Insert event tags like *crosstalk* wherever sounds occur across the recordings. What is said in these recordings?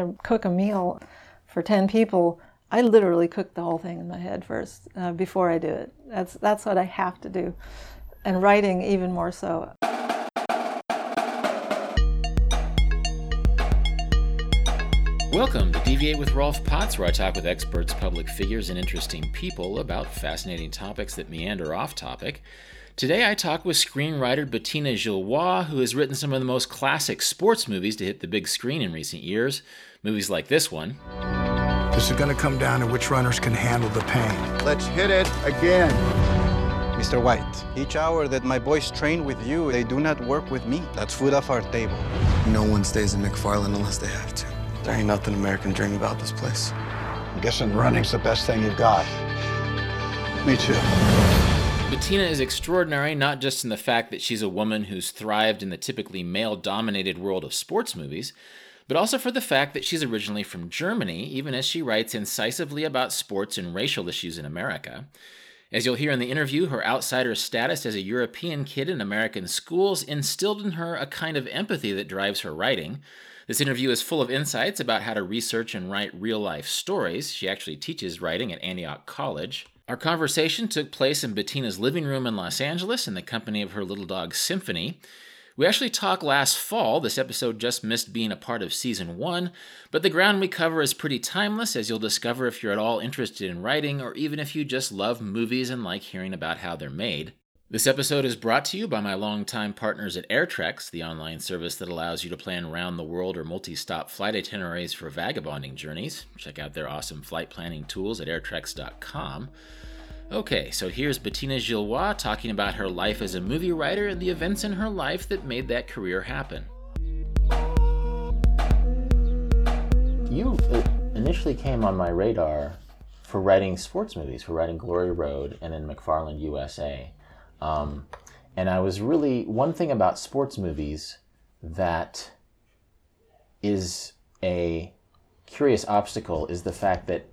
to cook a meal for 10 people, I literally cook the whole thing in my head first uh, before I do it. That's, that's what I have to do. And writing, even more so. Welcome to Deviate with Rolf Potts, where I talk with experts, public figures, and interesting people about fascinating topics that meander off topic. Today I talk with screenwriter Bettina Gilois, who has written some of the most classic sports movies to hit the big screen in recent years. Movies like this one. This is going to come down to which runners can handle the pain. Let's hit it again. Mr. White, each hour that my boys train with you, they do not work with me. That's food off our table. No one stays in McFarland unless they have to. There ain't nothing American dream about this place. I'm guessing running's the best thing you've got. Me too. Bettina is extraordinary not just in the fact that she's a woman who's thrived in the typically male dominated world of sports movies, but also for the fact that she's originally from Germany, even as she writes incisively about sports and racial issues in America. As you'll hear in the interview, her outsider status as a European kid in American schools instilled in her a kind of empathy that drives her writing. This interview is full of insights about how to research and write real life stories. She actually teaches writing at Antioch College. Our conversation took place in Bettina's living room in Los Angeles in the company of her little dog Symphony. We actually talked last fall. This episode just missed being a part of season one, but the ground we cover is pretty timeless, as you'll discover if you're at all interested in writing or even if you just love movies and like hearing about how they're made. This episode is brought to you by my longtime partners at AirTreks, the online service that allows you to plan round the world or multi stop flight itineraries for vagabonding journeys. Check out their awesome flight planning tools at airtreks.com. Okay, so here's Bettina Gilois talking about her life as a movie writer and the events in her life that made that career happen. You initially came on my radar for writing sports movies, for writing Glory Road and then McFarland USA. Um, and I was really, one thing about sports movies that is a curious obstacle is the fact that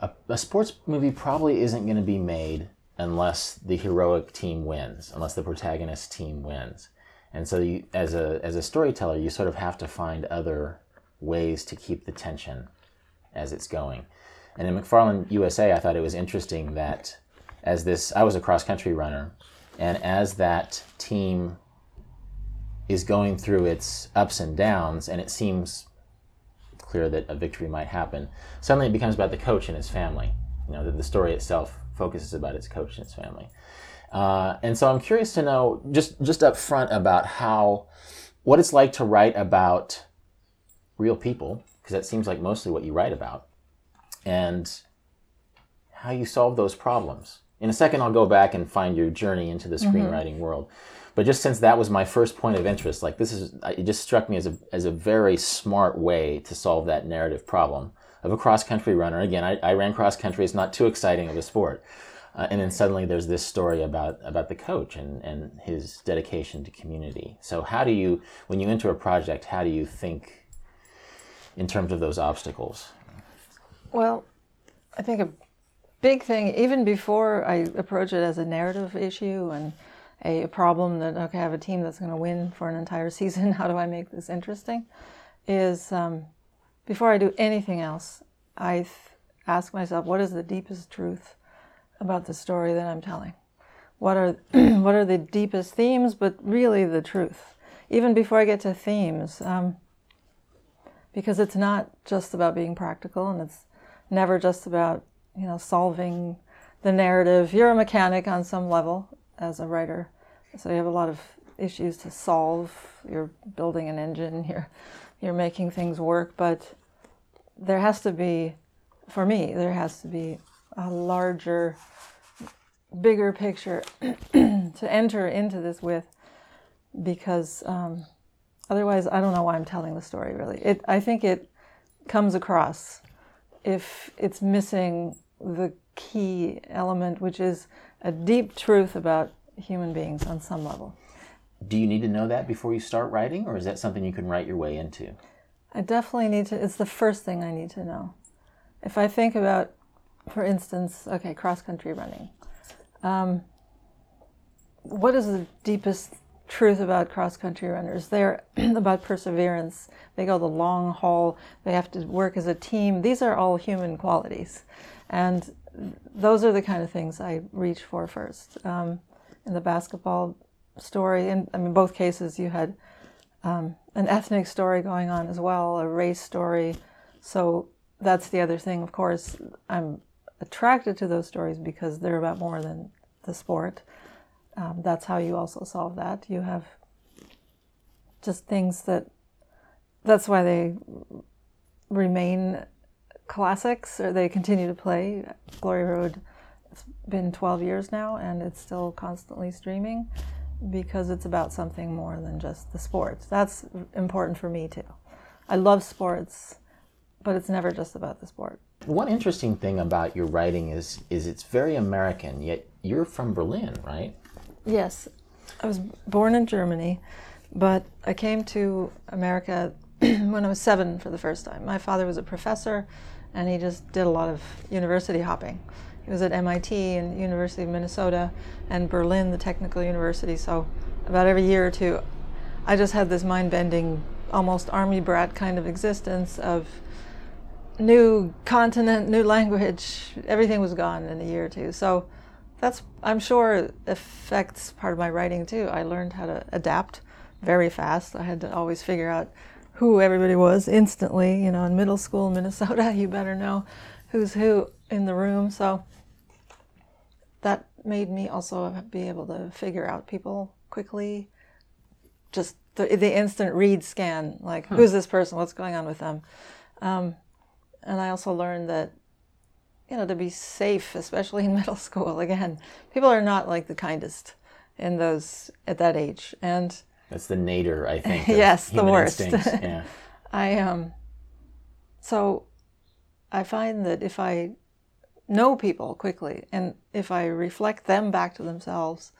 a, a sports movie probably isn't going to be made unless the heroic team wins, unless the protagonist team wins. And so, you, as a as a storyteller, you sort of have to find other ways to keep the tension as it's going. And in McFarland USA, I thought it was interesting that as this, I was a cross country runner, and as that team is going through its ups and downs, and it seems clear that a victory might happen. Suddenly, it becomes about the coach and his family. You know, the, the story itself focuses about its coach and his family. Uh, and so, I'm curious to know just just up front about how what it's like to write about real people, because that seems like mostly what you write about, and how you solve those problems. In a second, I'll go back and find your journey into the mm-hmm. screenwriting world. But just since that was my first point of interest, like this is, it just struck me as a, as a very smart way to solve that narrative problem of a cross country runner. Again, I, I ran cross country. It's not too exciting of a sport. Uh, and then suddenly there's this story about, about the coach and, and his dedication to community. So how do you, when you enter a project, how do you think in terms of those obstacles? Well, I think a big thing, even before I approach it as a narrative issue and a, problem that okay, I have a team that's going to win for an entire *laughs* season. How do I make this interesting? Is um, before I do anything else, I th- ask myself, what is the deepest truth about the story that I'm telling? What are *clears throat* what are the deepest themes, but really the truth? Even before I get to themes, um, because it's not just about being practical, and it's never just about you know solving the narrative. You're a mechanic on some level, as a writer. So you have a lot of issues to solve. You're building an engine, *laughs* you're, you're making things work, but there has to be, for me, there has to be a larger, bigger picture *clears throat* to enter into this with because um, otherwise I don't know why I'm telling the story really. It, I think it comes across if it's missing the key element, which is a deep truth about human beings on some level. Do you need to know that before you start writing, or is that something you can write your way into? I definitely need to, it's the first thing I need to know. If I think about, for instance, okay, cross country running, um, what is the deepest truth about cross country runners. They're *clears throat* about perseverance. They go the long haul. They have to work as a team. These are all human qualities. And those are the kind of things I reach for first. Um, in the basketball story, in I mean, both cases, you had um, an ethnic story going on as well, a race story. So that's the other thing, of course. I'm attracted to those stories because they're about more than the sport. Um, that's how you also solve that. You have just things that, that's why they remain classics or they continue to play. Glory Road, it's been 12 years now and it's still constantly streaming because it's about something more than just the sports. That's important for me too. I love sports, but it's never just about the sport. One interesting thing about your writing is is it's very American, yet you're from Berlin, right? Yes. I was born in Germany, but I came to America *clears throat* when I was 7 for the first time. My father was a professor and he just did a lot of university hopping. He was at MIT and University of Minnesota and Berlin, the technical university. So about every year or two, I just had this mind-bending, almost army brat kind of existence of new continent, new language. Everything was gone in a year or two. So that's, I'm sure, affects part of my writing too. I learned how to adapt very fast. I had to always figure out who everybody was instantly. You know, in middle school in Minnesota, *laughs* you better know who's who in the room. So that made me also be able to figure out people quickly. Just the, the instant read scan, like who's this person, what's going on with them. Um, and I also learned that, you know, to be safe, especially in *laughs* middle school, again, people are not like the kindest in those at that age. And that's the nadir, I think. *laughs* yes, the worst. yeah. *laughs* I um. So, I find that if I know people quickly and if I reflect them back to themselves,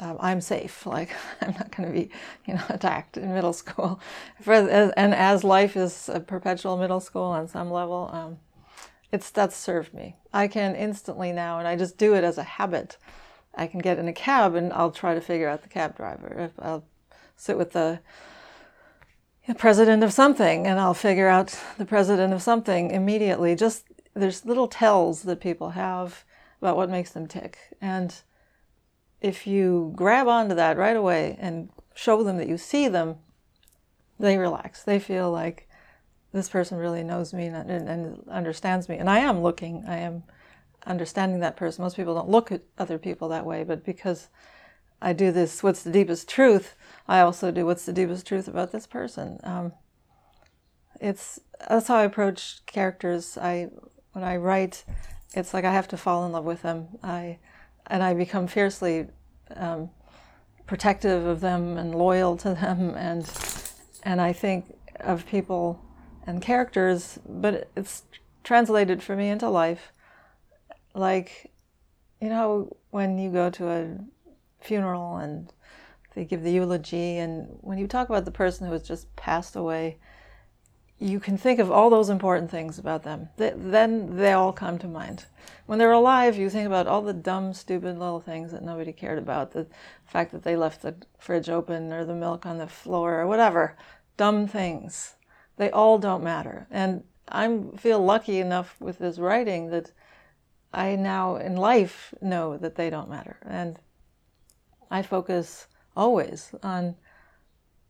um, I'm safe. *laughs* Like I'm not going to be, you know, attacked in middle school. For, and as life is a perpetual middle school on some level, um, it's that's served me. I can instantly now, and I just do it as a habit. I can get in a cab and I'll try to figure out the cab driver. If I'll sit with the president of something and I'll figure out the president of something immediately. Just there's little tells that people have about what makes them tick. And if you grab onto that right away and show them that you see them, they relax. They feel like this person really knows me and, and, understands me. And I am looking, I am understanding that person. Most people don't look at other people that way, but because I do this, what's the deepest truth, I also do what's the deepest truth about this person. Um, it's that's how I approach characters. I when I write, it's like I have to fall in love with them. I and I become fiercely um, protective of them and loyal to them, and and I think of people and characters, but it's translated for me into life. Like, you know, when you go to a funeral and they give the eulogy, and when you talk about the person who has just passed away, you can think of all those important things about them. then they all come to mind. When they're alive, you think about all the dumb, stupid little things that nobody cared about. The fact that they left the fridge open or the milk on the floor or whatever. Dumb things. They all don't matter. And I feel lucky enough with this writing that I now in life know that they don't matter. And I focus always on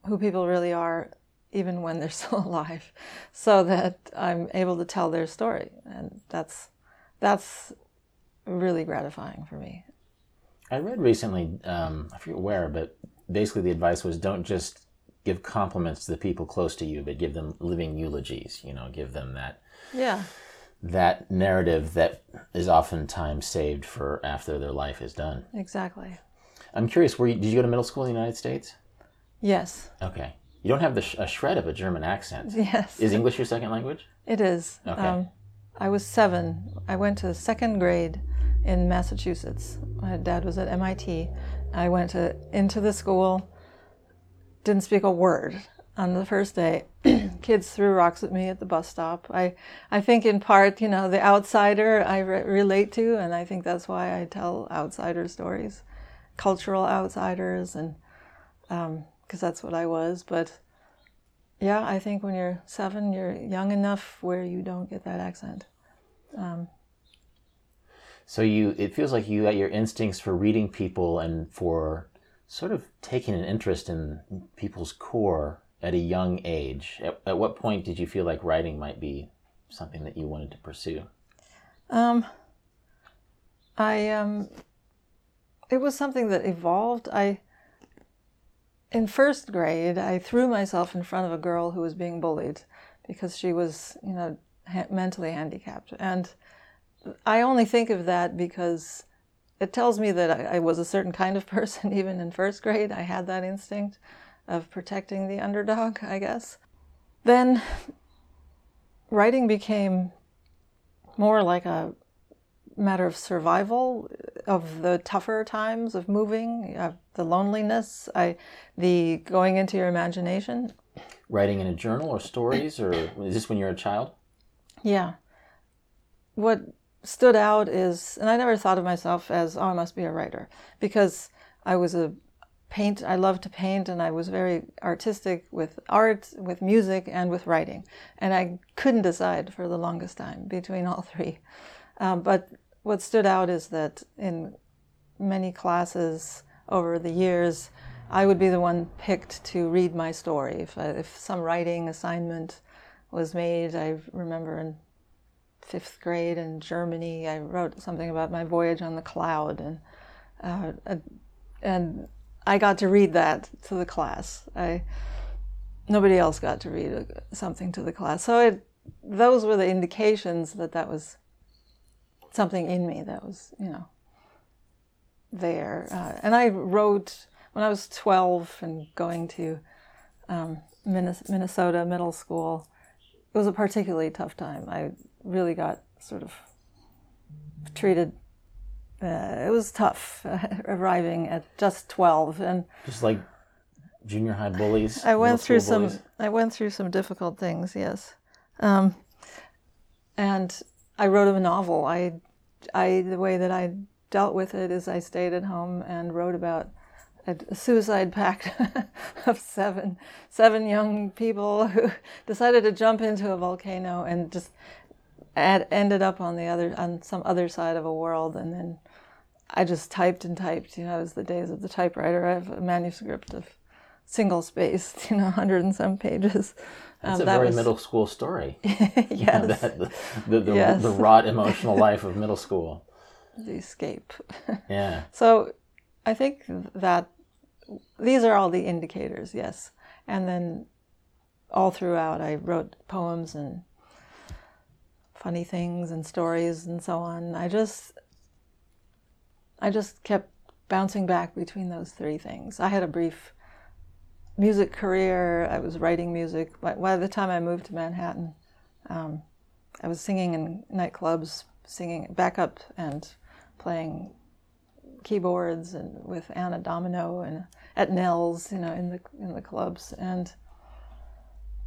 who people really are even when they're *laughs* still alive, so that I'm able to tell their story, and that's that's really gratifying for me. I read recently, um, I forget where, but basically the advice was don't just give compliments to the people close to you, but give them living eulogies. You know, give them that. Yeah. That narrative that is oftentimes saved for after their life is done. Exactly. I'm curious. Were you, did you go to middle school in the United States? Yes. Okay. You don't have the sh- a shred of a German accent. Yes. Is English your second language? It is. Okay. Um, I was seven. I went to second grade in Massachusetts. My dad was at MIT. I went to, into the school, didn't speak a word on the first day. *clears throat* Kids threw rocks at me at the bus stop. I, I think in part, you know, the outsider I re- relate to, and I think that's why I tell outsider stories, cultural outsiders, and because that's what I was. But yeah, I think when you're seven, you're young enough where you don't get that accent. Um, So you, it feels like you got your instincts for reading people and for sort of taking an interest in people's core at a young age. At, at what point did you feel like writing might be something that you wanted to pursue? Um, I um, it was something that evolved. I in first grade, I threw myself in front of a girl who was being bullied because she was, you know, ha- mentally handicapped, and I only think of that because it tells me that I, I was a certain kind of *laughs* person even in first grade. I had that instinct of protecting the underdog, I guess. Then writing became more like a matter of survival of the tougher times of moving, of the loneliness, I, the going into your imagination. Writing in a journal or stories, or is this when you're a child? Yeah. What stood out is, and I never thought of myself as, oh, I must be a writer, because I was a paint, I loved to paint, and I was very artistic with art, with music, and with writing. And I couldn't decide for the longest time between all three. Um, but what stood out is that in many classes over the years, I would be the one picked to read my story. If, I, if some writing assignment was made, I remember in fifth grade in Germany, I wrote something about my voyage on the cloud, and uh, and I got to read that to the class. I nobody else got to read uh, something to the class, so it, those were the indications that that was something in me that was, you know, there. Uh, and I wrote when I was 12 and going to um, Minnesota middle school. It was a particularly tough time. I really got sort of treated. Uh, it was tough uh, *laughs* arriving at just 12 and Just like junior high bullies. I went through some. bullies? I went through some difficult things. Yes, um, and I wrote a novel. I, I the way that I dealt with it is I stayed at home and wrote about a, suicide pact *laughs* of seven seven young people who *laughs* decided to jump into a volcano and just ended up on the other on some other side of a world and then. I just typed and typed. You know, it was the days of the typewriter. I have a manuscript of single spaced, *laughs* you know, hundred and some pages. That's Um, a that very was- middle school story. *laughs* yes, that, the, the, the, Yes. the wrought emotional life of middle school. the escape. *laughs* Yeah. so, I think that these are all the indicators. Yes, and then all throughout, I wrote poems and funny things and stories and so on. I just, I just kept bouncing back between those three things. I had a brief music career. I was writing music. By, the time I moved to Manhattan, um, I was singing in nightclubs, singing backup and playing keyboards and with Anna Domino and at Nell's, you know, in the in the clubs and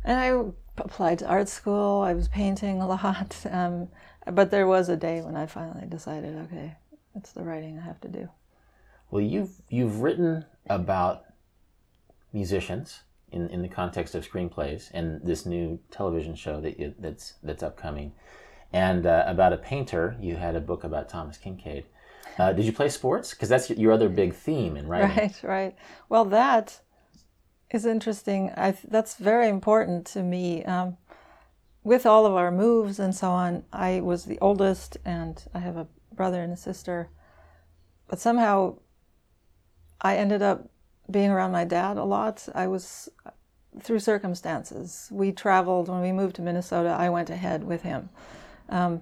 and I applied to art school. I was painting a lot, *laughs* um, but there was a day when I finally decided, okay, it's the writing I have to do. Well, you've you've written about musicians in, in the context of screenplays and this new television show that you, that's that's upcoming, and uh, about a painter. You had a book about Thomas Kinkade. Uh, did you play sports? Because that's your other big theme in writing. Right, right. Well, that is interesting. I that's very important to me. Um, with all of our moves and so on, I was the oldest, and I have a brother and a sister. But somehow, I ended up being around my dad a lot. I was through circumstances. We traveled when we moved to Minnesota. I went ahead with him, um,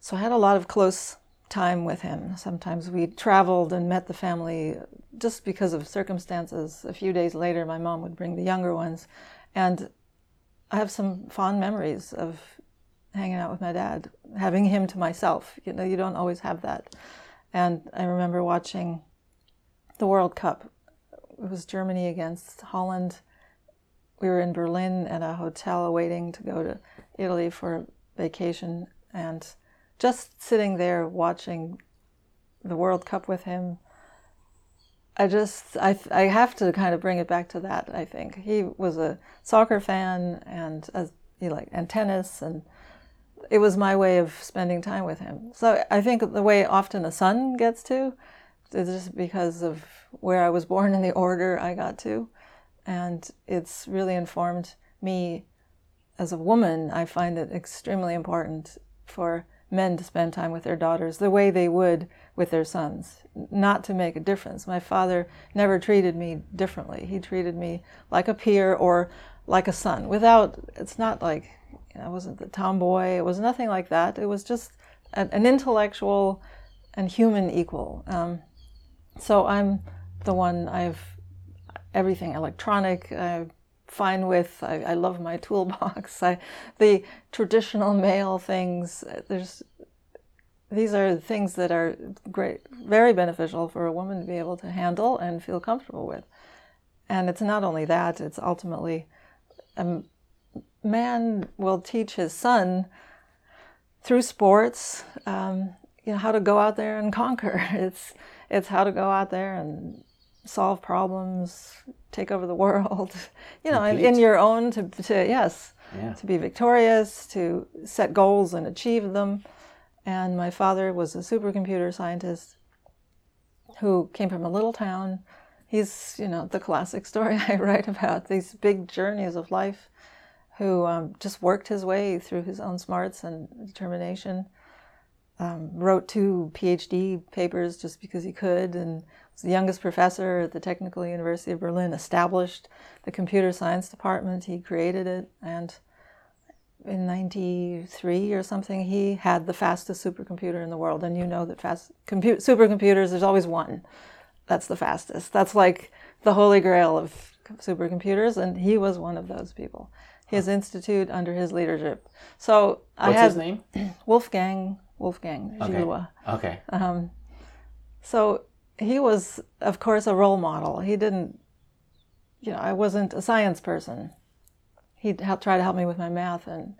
so I had a lot of close time with him. Sometimes we traveled and met the family just because of circumstances. A few days later, my mom would bring the younger ones, and I have some fond memories of hanging out with my dad, having him to myself. You know, you don't always have that. And I remember watching the World Cup. It was Germany against Holland. We were in Berlin at a hotel waiting to go to Italy for vacation and just sitting there watching the World Cup with him I just I I have to kind of bring it back to that. I think he was a soccer fan and as he like and tennis and it was my way of spending time with him. So I think the way often a son gets to is just because of where I was born and the order I got to, and it's really informed me as a woman. I find it extremely important for men to spend time with their daughters the way they would with their sons, not to make a difference. My father never treated me differently. He treated me like a peer or like a son without, it's not like I wasn't the tomboy, it was nothing like that. It was just an intellectual and human equal. Um, so I'm the one I've everything electronic. I'm fine with. I, I love my *laughs* toolbox. I, the traditional male things. There's these are things that are great, very beneficial for a woman to be able to handle and feel comfortable with. And it's not only that; it's ultimately a man will teach his son through sports, um, you know, how to go out there and conquer. *laughs* It's it's how to go out there and solve problems, take over the *laughs* world, *laughs* you know, in, in, your own to, to yes, yeah. to be victorious, to set goals and achieve them. And my father was a supercomputer scientist who came from a little town. He's, you know, the classic *laughs* story I write about these big journeys of life, who um, just worked his way through his own smarts and determination um, wrote two PhD papers just because he could, and was the youngest professor at the Technical University of Berlin. Established the computer science department. He created it, and in '93 or something, he had the fastest supercomputer in the world. And you know that fast compu- supercomputers, there's always one that's the fastest. That's like the holy grail of supercomputers, and he was one of those people. His institute under his leadership. So What's I had his name? *clears throat* Wolfgang Wolfgang okay. Okay. Um, so he was, of course, a role model. He didn't, you know, I wasn't a science person. He'd help, try to help me with my math, and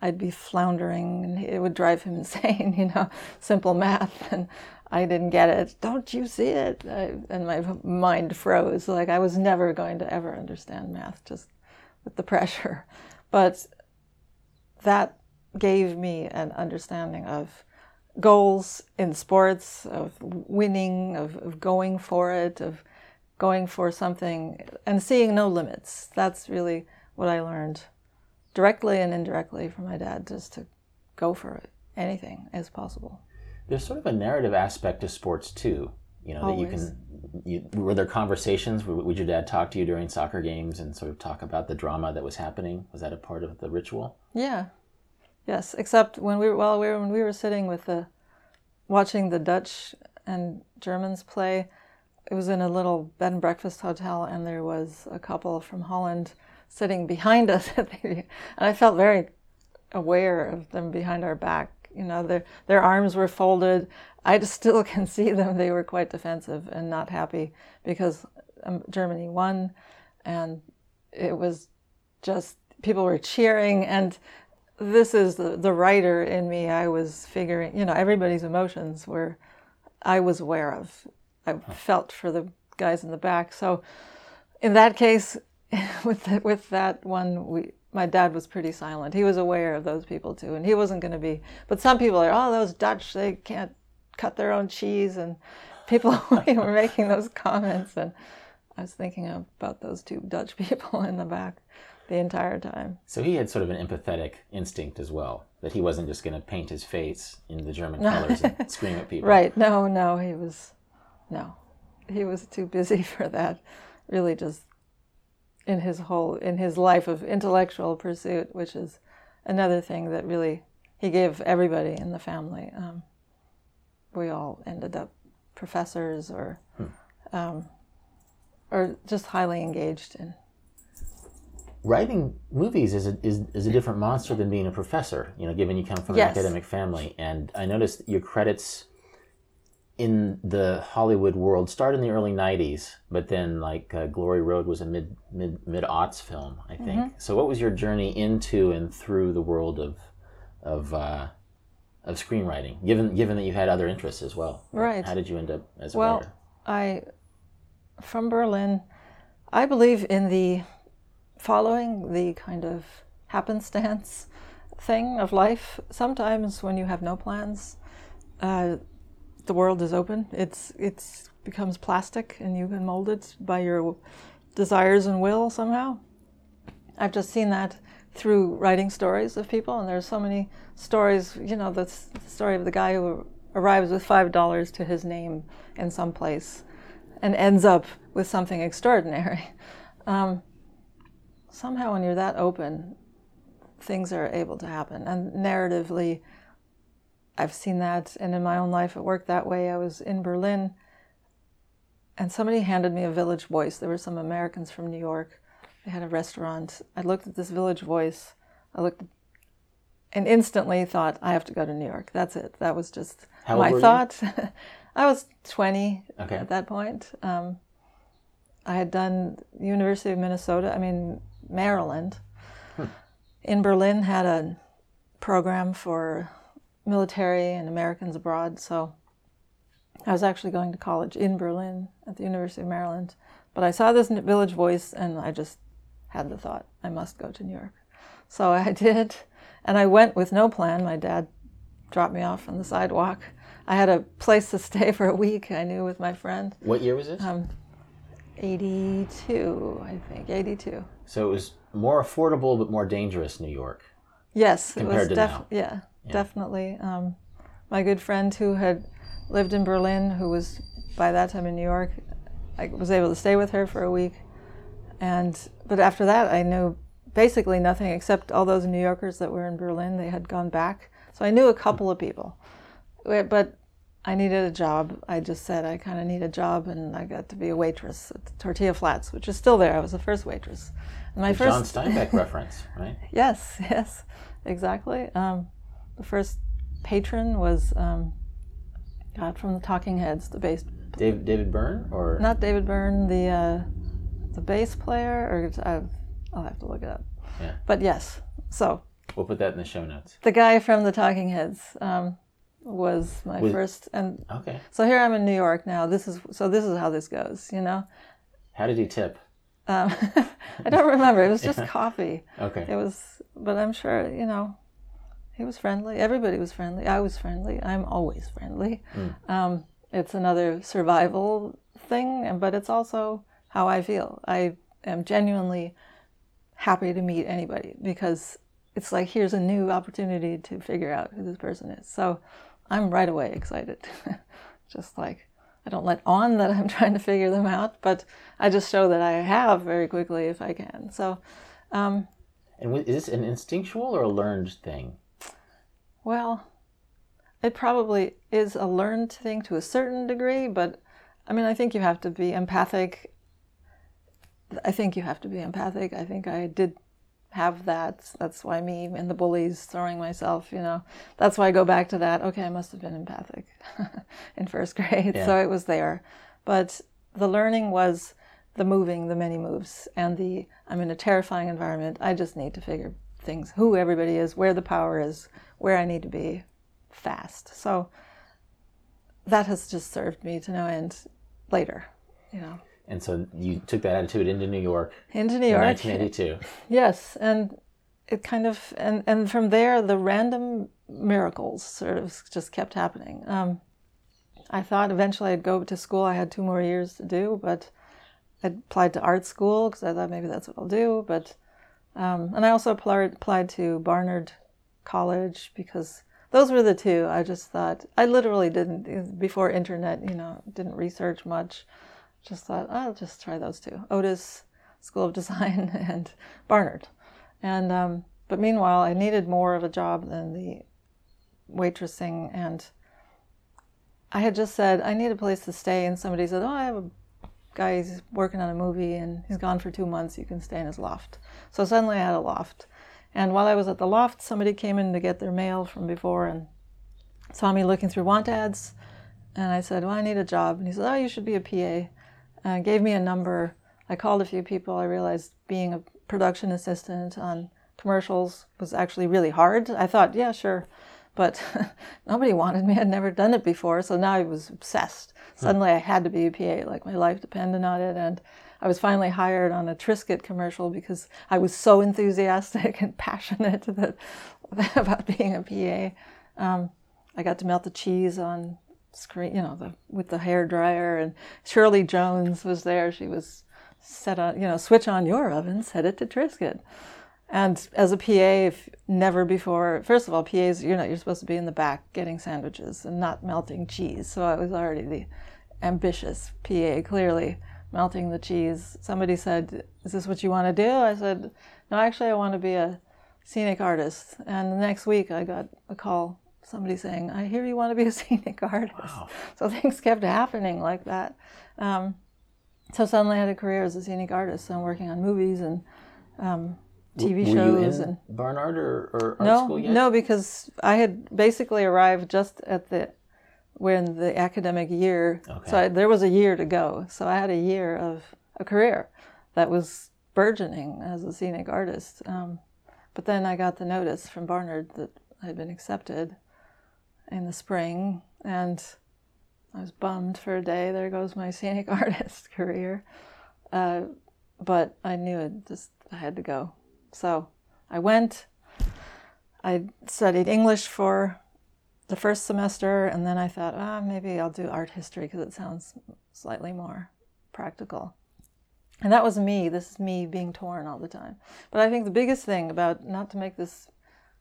I'd be floundering, and it would drive him *laughs* insane, you know, simple math. And I didn't get it. Don't you see it? I, and my mind froze. Like I was never going to ever understand math just with the pressure. But that gave me an understanding of goals in sports, of winning, of, of going for it, of going for something and seeing no limits. That's really what I learned directly and indirectly from my dad, just to go for it, anything as possible. There's sort of a narrative aspect to sports too. You know Always. that you can. You, were there conversations? Would your dad talk to you during soccer games and sort of talk about the drama that was happening? Was that a part of the ritual? Yeah, Yes, except when we were well, we were when we were sitting with the watching the Dutch and Germans play. It was in a little bed and breakfast hotel, and there was a couple from Holland sitting behind *laughs* us, and I felt very aware of them behind our back. You know, their their arms were folded. I still *laughs* can see them. They were quite defensive and not happy because um, Germany won, and it was just people were cheering and this is the, the writer in me. I was figuring, you know, everybody's emotions were, I was aware of. I felt for the guys in the back. So, in that case, *laughs* with the, with that one, we my dad was pretty silent. He was aware of those people too, and he wasn't going to be. But some people are, oh, those Dutch, they can't cut their own cheese, and people *laughs* were making those comments, and I was thinking about those two Dutch *laughs* people in the back the entire time. So he had sort of an empathetic instinct as well, that he wasn't just going to paint his face in the German *laughs* colors and scream at people. Right. No, no, he was, no, he was too busy *laughs* for that. Really just in his whole, in his life of intellectual pursuit, which is another thing that really he gave everybody in the family. Um, we all ended up professors or, hmm. um, or just highly engaged in writing movies is a, is, is a different monster than being a professor, you know, given you come from yes. an academic family. And I noticed your credits in the Hollywood world start in the early 90s, but then like uh, Glory Road was a mid mid mid aughts film, I think. Mm-hmm. So what was your journey into and through the world of of uh, of screenwriting, given given that you had other interests as well? Right. How did you end up as a well, writer? I from Berlin, I believe in the following the kind of happenstance *laughs* thing of life. Sometimes when you have no plans, uh, the world is open. It's it's becomes plastic, and you can mold it by your desires and will somehow. I've just seen that through writing stories of people, and there's so many stories. You know, the, story of the guy who arrives with five dollars to his name in some place, and ends up with something extraordinary. *laughs* Um, somehow, when you're that open, things are able to happen, and narratively. I've seen that, and in my own life, it worked that way. I was in Berlin, and somebody handed me a Village Voice. There were some Americans from New York. They had a restaurant. I looked at this Village Voice. I looked and instantly thought, I have to go to New York. That's it. That was just How my thought. *laughs* I was 20 Okay. at that point. Um, I had done University of Minnesota, I mean, Maryland. In Berlin, had a program for military and Americans abroad. So I was actually going to college in Berlin at the University of Maryland. But I saw this Village Voice and I just had the thought, I must go to New York. So *laughs* I did. And I went with no plan. My dad dropped me off on the sidewalk. I had a place to stay *laughs* for a week, I knew, with my friend. What year was this? Um, 82, I think, 82. so it was more affordable but more dangerous New York. Yes, it Compared was to now. yeah, definitely. Um, my good friend who had lived in Berlin, who was by that time in New York, I was able to stay with her for a week, and but after that, I knew basically nothing except all those New Yorkers that were in Berlin. They had gone back, so I knew a couple of people, but. I needed a job. I just said I kind of need a job, and I got to be a waitress at the Tortilla Flats, which is still there. I was the first waitress. And my The first John Steinbeck *laughs* reference, right? Yes, yes, exactly. Um, the first patron was um, God from the Talking Heads, the bass, David David Byrne or not David Byrne, the uh, the bass player, or uh, I'll have to look it up. Yeah. But yes, so we'll put that in the show notes. the guy from the Talking Heads um, was my Was- first, and Okay. so here I'm in New York now. This is so this is how this goes, you know. How did he tip? Um, *laughs* I don't remember. It was just *laughs* coffee. Okay. It was, but I'm sure, you know, he was friendly. Everybody was friendly. I was friendly. I'm always friendly. Um, it's another survival thing, and but it's also how I feel. I am genuinely happy to meet anybody because it's like here's a new opportunity to figure out who this person is. So I'm right away excited. *laughs* just like I don't let on that I'm *laughs* trying to figure them out, but I just show that I have very quickly if I can. So um, And is this an instinctual or a learned thing? Well, it probably is a learned thing to a certain degree, but I mean, I think you have to be empathic. I think you have to be empathic. I think I did have that. That's why me and the bullies throwing myself, you know, that's why I go back to that. Okay, I must have been empathic *laughs* in first grade. So it was there. But the learning was the moving, the many moves, and the I'm in a terrifying environment. I just need to figure things, who everybody is, where the power is, where I need to be fast. So that has just served me to no end later, you know. And so you took that attitude into New York Into New in York. 1982. *laughs* Yes, and it kind of and and from there the random miracles sort of just kept happening. Um, I thought eventually I'd go to school. I had two more years to do, but I applied to art school because I thought maybe that's what I'll do. But um, and I also applied applied to Barnard College because those were the two. I just thought I literally didn't before internet. You know, didn't research much. Just thought I'll just try those two. Otis School of Design *laughs* and Barnard. And um, but meanwhile, I needed more of a job than the waitressing, and I had just said I need a place to stay, and somebody said, "Oh, I have a guy who's working on a movie, and he's gone for two months. You can stay in his loft." So suddenly, I had a loft, and while I was at the loft, somebody came in to get their mail from before and saw me looking through want ads, and I said, "Well, I need a job," and he said, "Oh, you should be a PA." Uh, gave me a number. I called a few people. I realized being a production assistant on commercials was actually really hard. I thought, yeah, sure. but *laughs* nobody wanted me. I'd never done it before, so now I was obsessed. Suddenly, I had to be a PA, like my life depended on it, and I was finally hired on a Triscuit commercial because I was so enthusiastic and *laughs* passionate that, *laughs* about being a PA. Um, I got to melt the cheese on screen, you know, the, with the hair dryer, and Shirley Jones was there. She was set on, you know, switch on your oven, set it to Triscuit. And as a PA, if never before, first of all, PAs, you're not, you're supposed to be in the back getting sandwiches and not melting cheese. So I was already the ambitious PA, clearly melting the cheese. Somebody said, Is this what you want to do? I said, No, actually, I want to be a scenic artist. And the next week, I got a call, somebody saying, I hear you want to be a *laughs* scenic artist. Wow. So things kept happening like that. Um, so suddenly I had a career as a scenic artist. So I'm working on movies and um, TV Were shows. you in and Barnard or, or art no, school yet? no, because I had basically arrived just at the when the academic year. Okay. So I, there was a year to go. So I had a year of a career that was burgeoning as a scenic artist. Um, but then I got the notice from Barnard that I had been accepted in the spring, and I was bummed for a day. There goes my *laughs* scenic artist career. Uh, but I knew it just I had to go. So I went. I studied English for the first semester, and then I thought, ah, maybe I'll do art history because it sounds slightly more practical. And that was me. This is me being torn all the time. But I think the biggest thing about, not to make this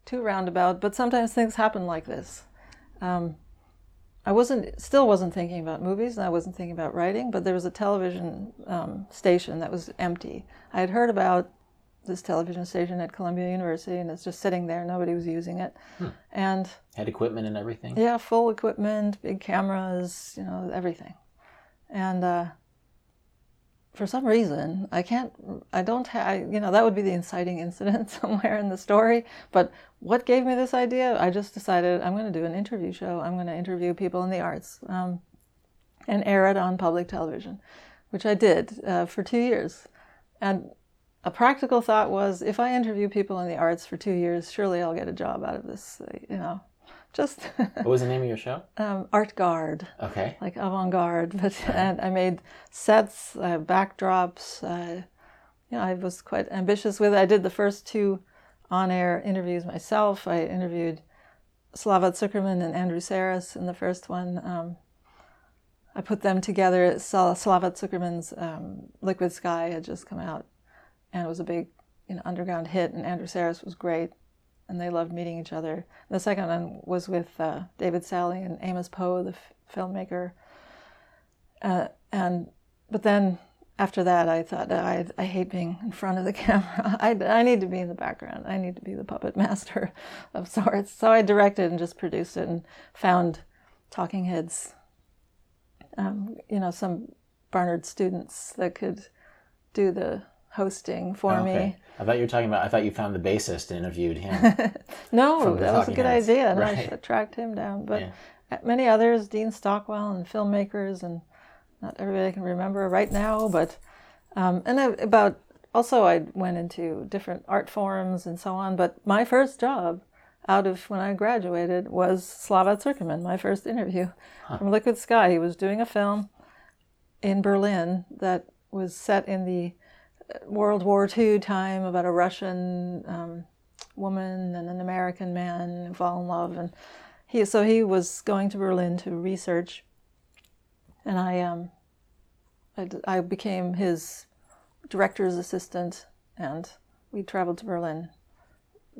too roundabout, but sometimes things happen like this. Um, I wasn't, still wasn't thinking about movies, and I wasn't thinking about writing, but there was a television um, station that was empty. I had heard about this television station at Columbia University, and it's just sitting there. Nobody was using it, and Had equipment and everything? yeah, full equipment, big cameras, you know, everything. And uh, for some reason, I can't, I don't have, you know, that would be the inciting incident *laughs* somewhere in the story. But what gave me this idea? I just decided I'm going to do an interview show. I'm going to interview people in the arts um, and air it on public television, which I did uh, for two years. And a practical thought was if I interview people in the arts for two years, surely I'll get a job out of this, you know. Just What was the name of your show? *laughs* um, art guard, Okay. like avant garde. But *laughs* and I made sets, uh, backdrops. Uh, you know, I was quite ambitious with it. I did the first two on-air interviews myself. I interviewed Slava Tsukerman and Andrew Sarris in the first one. Um, I put them together. Sla- Slava Tsukerman's um, Liquid Sky had just come out, and it was a big, you know, underground hit. And Andrew Sarris was great, and they loved meeting each other. The second one was with uh, David Salle and Amos Poe, the f- filmmaker. Uh, and but then after that, I thought I I hate being in front of the *laughs* camera. I, I need to be in the background. I need to be the puppet *laughs* master of sorts. So I directed and just produced it and found talking heads. Um, you know, some Barnard students that could do the hosting for okay. me. I thought you were talking about, I thought you found the bassist and interviewed him. *laughs* No, that was a good Heads. idea, and I Right. should tracked him down. But Yeah. many others, Dean Stockwell and filmmakers, and not everybody I can remember right now. But um, and I, about also I went into different art forums and so on. But my first job out of when I graduated was Slava Tsukerman, my first interview from Liquid Sky. He was doing a film in Berlin that was set in the uh, World War II time about a Russian um, woman and an American man who fall in love, and he so he was going to Berlin to research, and I um I, I became his director's assistant, and we traveled to Berlin,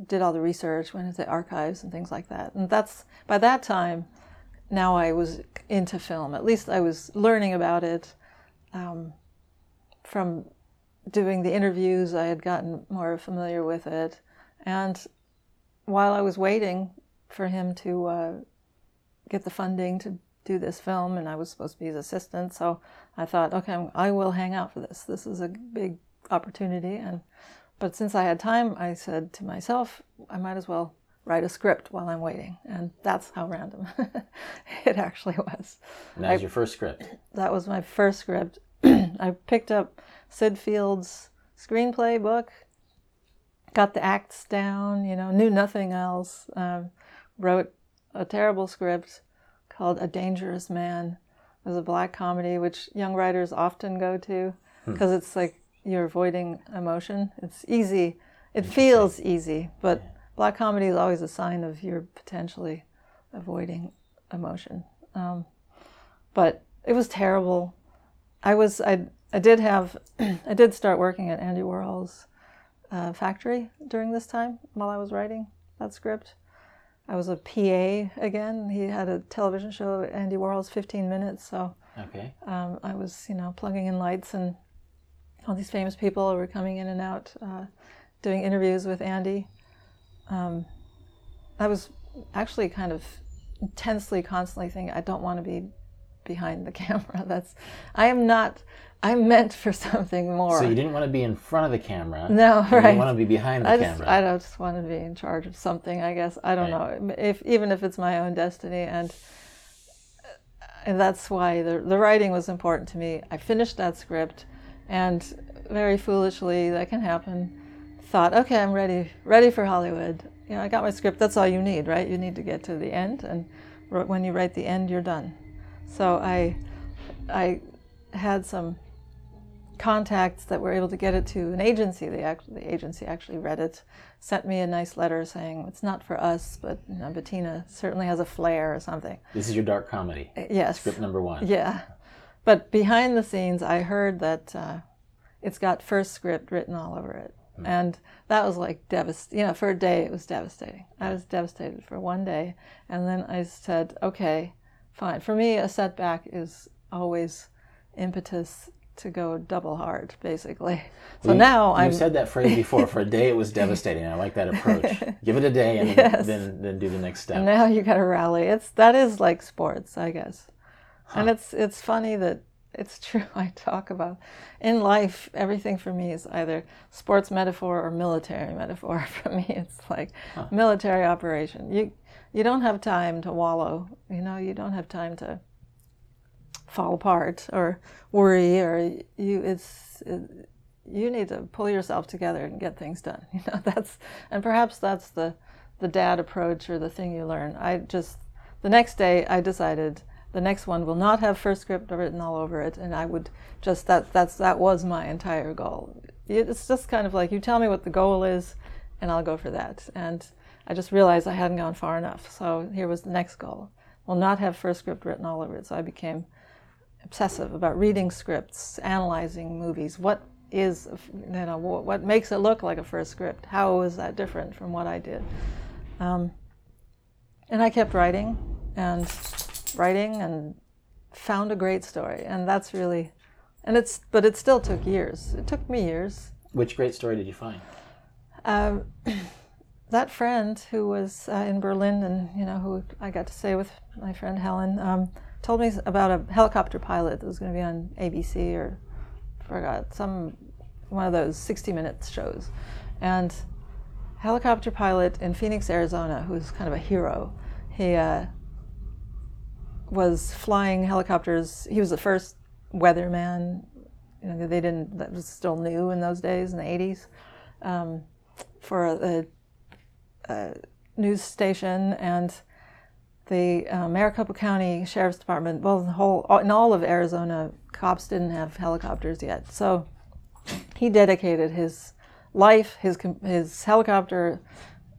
did all the research, went into the archives and things like that, and that's by that time. Now I was into film. At least I was learning about it um, from doing the interviews. I had gotten more familiar with it, and while I was waiting for him to uh, get the funding to do this film, and I was supposed to be his assistant, so I thought, okay, I'm- I will hang out for this. This is a big opportunity, and but since I had time, I said to myself, I might as well write a script while I'm waiting, and that's how random *laughs* it actually was. And that was your first script. That was my first script. *clears throat* I picked up Syd Field's screenplay book, got the acts down, you know, knew nothing else. Um, wrote a terrible script called A Dangerous Man. It was a black comedy, which young writers often go to because it's like you're avoiding emotion. It's easy. It feels easy, but black comedy is always a sign of you're potentially avoiding emotion. Um, but it was terrible. I was I I did have *clears throat* I did start working at Andy Warhol's uh, factory during this time while I was writing that script. I was a PA again. He had a television show, Andy Warhol's 15 Minutes, so Okay. um, I was, you know, plugging in lights, and all these famous people were coming in and out, uh, doing interviews with Andy. Um, I was actually kind of intensely, constantly thinking, I don't want to be behind the *laughs* camera. That's, I am not. I'm meant for *laughs* something more. So you didn't want to be in front of the camera. No, right. You didn't want to be behind the I just, camera. I don't just want to be in charge of something. I guess I don't know if even if it's my own destiny, and and that's why the the writing was important to me. I finished that script, and very foolishly, that can happen. Thought, okay, I'm ready, ready for Hollywood. You know, I got my script. That's all you need, right? You need to get to the end, and when you write the end, you're done. So I, I had some contacts that were able to get it to an agency. The, act- the agency actually read it, sent me a nice letter saying it's not for us, but you know, Bettina certainly has a flair or something. this is your dark comedy. Uh, yes. Script number one. Yeah. But behind the scenes, I heard that uh, it's got first script written all over it. Hmm. And that was like devastating. You know, for a day, it was devastating. I hmm. was devastated for one day. And then I said, okay, fine. For me, a setback is always impetus to go double hard, basically. So You- now I'm. said that phrase before. For a day, it was *laughs* devastating. I like that approach. *laughs* Give it a day and Yes. then then do the next step. And now you got to rally. It's that is like sports, I guess. And it's it's funny that it's *laughs* true. I talk about in life everything for me is either sports metaphor or military metaphor. For me, it's like military operation. You you don't have time to wallow. You know, you don't have time to fall apart or worry or you. It's it, you need to pull yourself together and get things done. *laughs* You know, that's and perhaps that's the the dad approach or the thing you learn. I just the next day I decided the next one will not have first script written all over it, and I would just that that's that was my entire goal. It's just kind of like you tell me what the goal is, and I'll go for that. And I just realized I hadn't gone far enough, so here was the next goal. Will not have first script written all over it. So I became obsessive about reading scripts, analyzing movies. What is, you know, what, what makes it look like a first script? How is that different from what I did? Um, and I kept writing and writing and found a great story. And that's really, and it's, but it still took years. It took me years. Which great story did you find? Um, *clears throat* that friend who was uh, in Berlin and, you know, who I got to stay with my friend Helen, um, told me about a helicopter pilot that was going to be on ABC or forgot some one of those 60 minute shows. And helicopter pilot in phoenix arizona who's kind of a hero he uh, was flying helicopters. He was the first weatherman you know they didn't that was still new in those days in the 80s um, for a, a news station. And the uh, Maricopa County Sheriff's Department, well, the whole in all of Arizona, cops didn't have helicopters yet. So he dedicated his life, his his helicopter,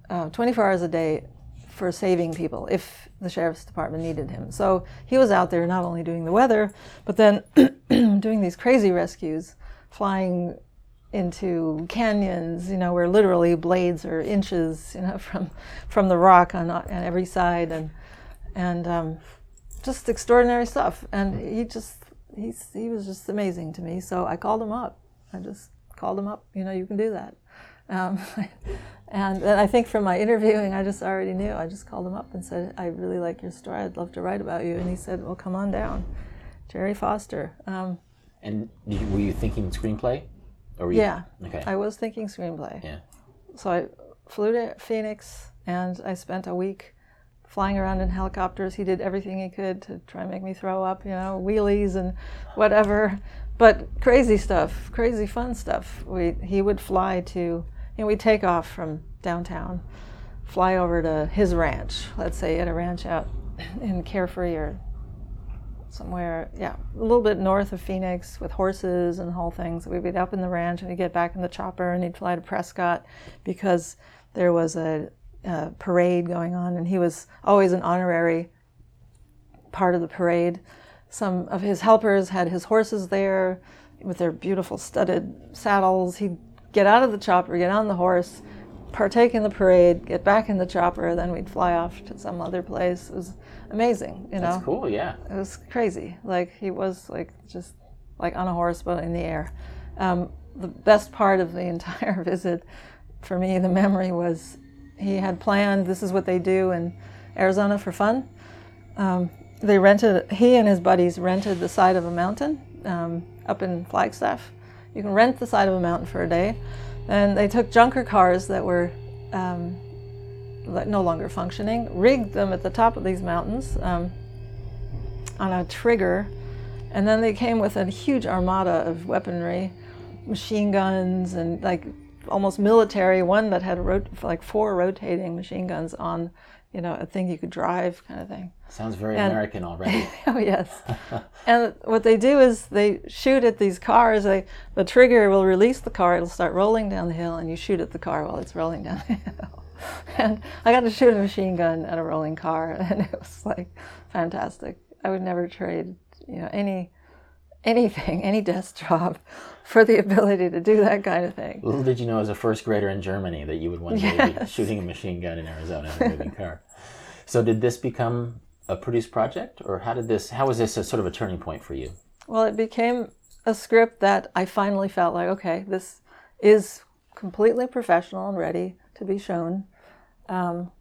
uh, 24 hours a day, for saving people if the sheriff's department needed him. So he was out there not only doing the weather, but then *clears throat* doing these crazy rescues, flying into canyons, you know, where literally blades are inches, you know, *laughs* from from the rock on, on every side, and and um, just extraordinary stuff. And he just he's he was just amazing to me. So I called him up. I just called him up. You know, you can do that. Um, *laughs* and, and I think from my interviewing, I just already knew. I just called him up and said, "I really like your story. I'd love to write about you." And he said, "Well, come on down, Jerry Foster." Um, And you, were you thinking screenplay? Or you, yeah, Okay. I was thinking screenplay. yeah. So I flew to Phoenix and I spent a week flying around in helicopters. He did everything he could to try and make me throw up, you know, wheelies and whatever. But crazy stuff, crazy fun stuff. We he would fly to, you know, we'd take off from downtown, fly over to his ranch. Let's say at a ranch out in Carefree or somewhere, yeah, a little bit north of Phoenix with horses and whole things. We'd be up in the ranch and we'd get back in the chopper and he'd fly to Prescott because there was a, a parade going on and he was always an honorary part of the parade. Some of his helpers had his horses there with their beautiful studded saddles. He'd get out of the chopper, get on the horse, partake in the parade, get back in the chopper, then we'd fly off to some other place. It was amazing, you know. That's cool. Yeah. It was crazy. Like he was like just like on a horse but in the air. Um, the best part of the *laughs* entire visit for me, the memory was he had planned. This is what they do in Arizona for fun. Um, they rented. He and his buddies rented the side of a mountain um, up in Flagstaff. You can rent the side of a mountain for a day, and they took junker cars that were um, no longer functioning, rigged them at the top of these mountains um, on a trigger, and then they came with a huge armada of weaponry, machine guns, and like almost military. One that had rot- like four rotating machine guns on, you know, a thing you could drive, kind of thing. Sounds very And- American already. *laughs* Oh yes. and what they do is they shoot at these cars. They the trigger will release the car. It'll start rolling down the hill, and you shoot at the car while it's rolling down the hill. *laughs* and I got to shoot a machine gun at a rolling car, *laughs* and it was like fantastic. I would never trade, you know, any anything, any desk job, for the ability to do that kind of thing. Little did you know, as a first grader in Germany, that you would one day be shooting a machine gun in Arizona in a moving *laughs* car. So, did this become a produced project, or how did this? How was this a sort of a turning point for you? Well, it became a script that I finally felt like, okay, this is completely professional and ready to be shown. Um,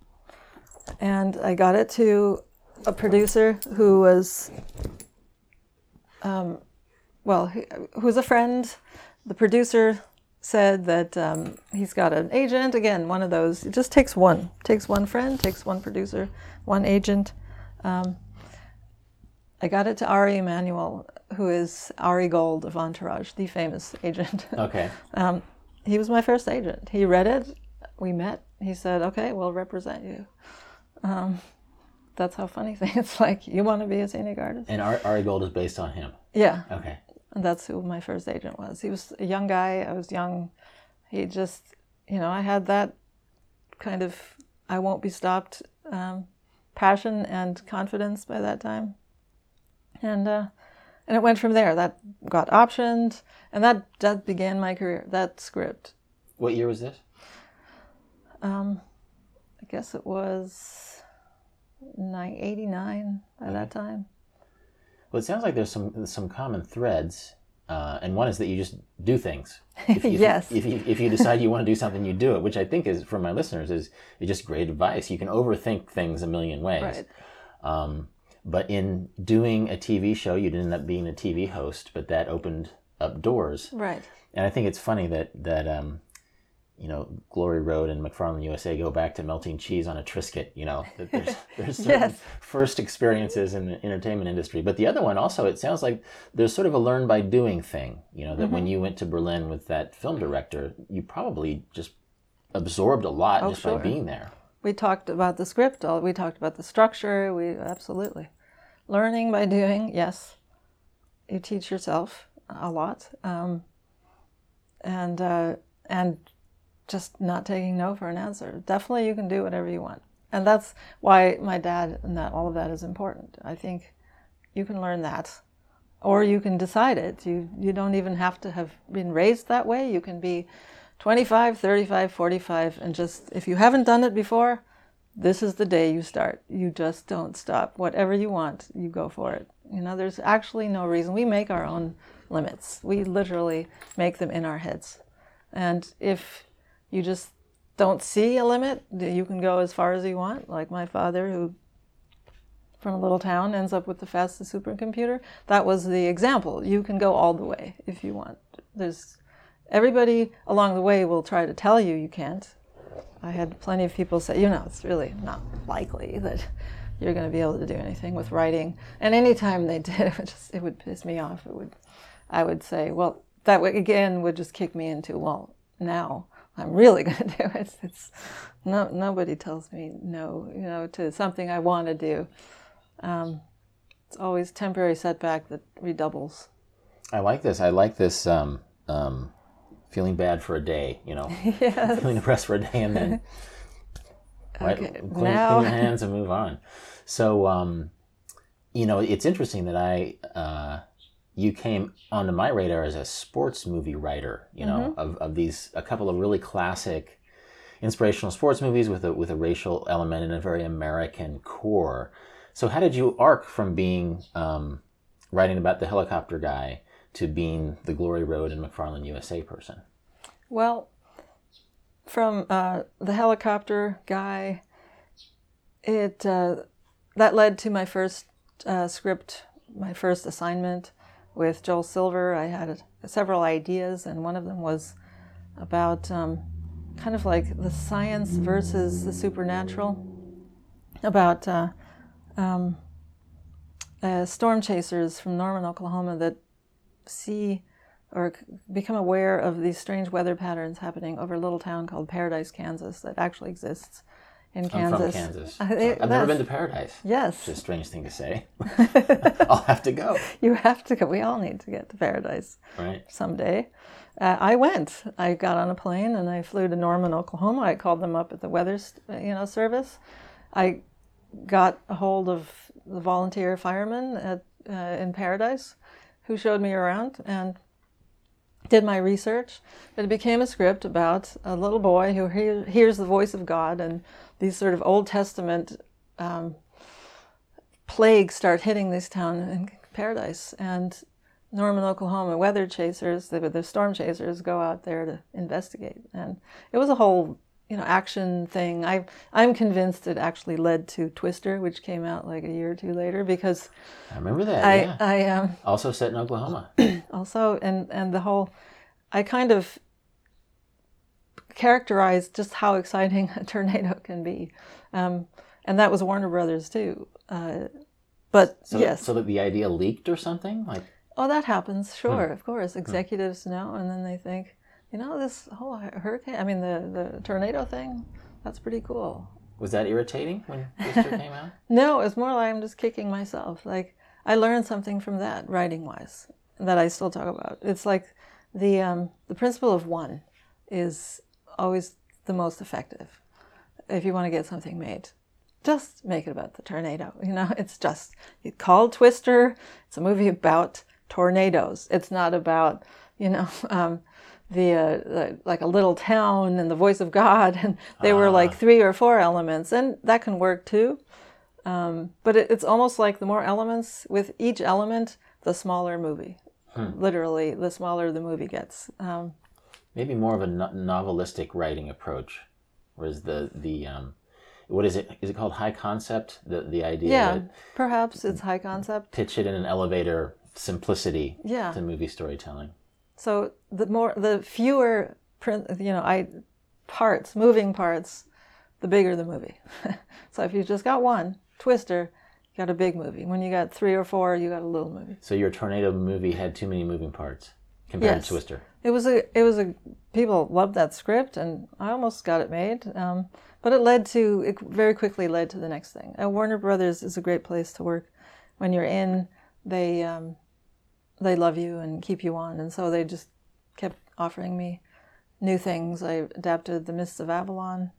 and I got it to a producer who was, um, well, who who was a friend. The producer said that um, he's got an agent. Again, one of those. It just takes one. Takes one friend. Takes one producer. One agent. Um, I got it to Ari Emanuel, who is Ari Gold of Entourage, the famous *laughs* agent. Okay. um, he was my first agent. He read it. We met. He said, "Okay, we'll represent you." Um, that's how funny *laughs* things. It's like you want to be a scenic artist. And Ar- Ari Gold is based on him. Yeah, Okay. And that's who my first agent was. He was a young guy. I was young. He just, you know, I had that kind of I won't be stopped um, passion and confidence by that time, and uh, and it went from there. That got optioned, and that that began my career. That script. What year was this? Um, I guess it was nine, 89 by that time. Well, it sounds like there's some some common threads, uh, and one is that you just do things. *laughs* If, if, Yes. If you, if you decide you want to do something, you do it, which I think is for my listeners is is just great advice. You can overthink things a million ways. Right. Um, but in doing a TV show, you didn't end up being a TV host, but that opened up doors. Right. And I think it's funny that that um, you know Glory Road and McFarland USA go back to melting cheese on a Triscuit. You know, there's *laughs* *laughs* there's certain Yes. first experiences in the entertainment industry. But the other one also, it sounds like there's sort of a learn by doing thing. You know, that Mm-hmm. when you went to Berlin with that film director, you probably just absorbed a lot Oh, just sure. by being there. We talked about the script. all- We talked about the structure. We absolutely learning by doing. Yes, you teach yourself a lot, um, and uh, and just not taking no for an answer. Definitely, you can do whatever you want, and that's why my dad and that all of that is important. I think you can learn that, or you can decide it. You you don't even have to have been raised that way. You can be 25, 35, 45, and just, if you haven't done it before, this is the day you start. You just don't stop. Whatever you want, you go for it. You know, there's actually no reason. We make our own limits. We literally make them in our heads. And if you just don't see a limit, you can go as far as you want. Like my father, who from a little town ends up with the fastest supercomputer. That was the example. You can go all the way if you want. There's everybody along the way will try to tell you you can't. I had plenty of people say, you know, it's really not likely that you're going to be able to do anything with writing. And anytime they did, *laughs* it would just it would piss me off. It would, I would say, well, that again would just kick me into, well, now I'm really *laughs* going to do it. It's, no nobody tells me no, you know, to something I want to do. Um, it's always temporary setback that redoubles. I like this. I like this. Um, um, feeling bad for a day, you know, *laughs* Yes. feeling depressed for a day, and then *laughs* right, Okay, clean, clean your hands and move on. So, um, you know, it's interesting that I uh, you came onto my radar as a sports movie writer. You know, Mm-hmm. of, of these a couple of really classic inspirational sports movies with a with a racial element and a very American core. So, how did you arc from being um, writing about the helicopter guy to being the Glory Road and McFarland USA person? Well, from uh, the helicopter guy, it uh, that led to my first uh, script, my first assignment with Joel Silver. I had several ideas, and one of them was about um, kind of like the science versus the supernatural, about uh, um, uh, storm chasers from Norman, Oklahoma, that see or become aware of these strange weather patterns happening over a little town called Paradise, Kansas, that actually exists in I'm Kansas. from Kansas. Uh, it- I've never been to Paradise. Yes, It's a strange thing to say. *laughs* *laughs* I'll have to go. you have to go. We all need to get to Paradise Right. someday. Uh, I went. I got on a plane and I flew to Norman, Oklahoma. I called them up at the weather, you know, service. I got a hold of the volunteer firemen at uh, in Paradise, who showed me around and did my research. It became a script about a little boy who hear, hears the voice of God, and these sort of Old Testament um, plagues start hitting this town in Paradise. And Norman, Oklahoma weather chasers, the, the storm chasers, go out there to investigate. And it was a whole, you know, action thing. I, I'm convinced it actually led to Twister, which came out like a year or two later, because I remember that. I, yeah. I um, also set in Oklahoma. *clears throat* also and and the whole i kind of characterized just how exciting *laughs* a tornado can be um, and that was warner brothers too uh, but So, yes so that the idea leaked or something? Like, oh that happens sure of course executives know and then they think you know this whole hurricane i mean the the tornado thing that's pretty cool was that irritating when *laughs* Twister came out? No, it's more like I'm just kicking myself. Like I learned something from that writing wise that I still talk about. It's like the um, the principle of one is always the most effective if you want to get something made. Just make it about the tornado. *laughs* You know, it's just it's called Twister. It's a movie about tornadoes. It's not about you know. *laughs* Um, the, uh, the like a little town and the voice of God, and they were like three or four elements, and that can work too. Um, but it, it's almost like the more elements with each element, the smaller movie. Literally, the smaller the movie gets. Um, Maybe more of a no- novelistic writing approach, whereas the the um, what is it? Is it called high concept? The the idea yeah, that perhaps it's high concept. pitch it in an elevator simplicity Yeah. to movie storytelling. So the more, the fewer, print, you know, I parts, moving parts, the bigger the movie. *laughs* so if you just got one Twister, you got a big movie. When you got three or four, you got a little movie. So your tornado movie had too many moving parts compared Yes. to Twister. It was a, it was a, people loved that script, and I almost got it made. Um, but it led to, it very quickly led to the next thing. Uh, Warner Brothers is a great place to work. When you're in, they, um, they love you and keep you on, and so they just kept offering me new things. I adapted The Mists of Avalon.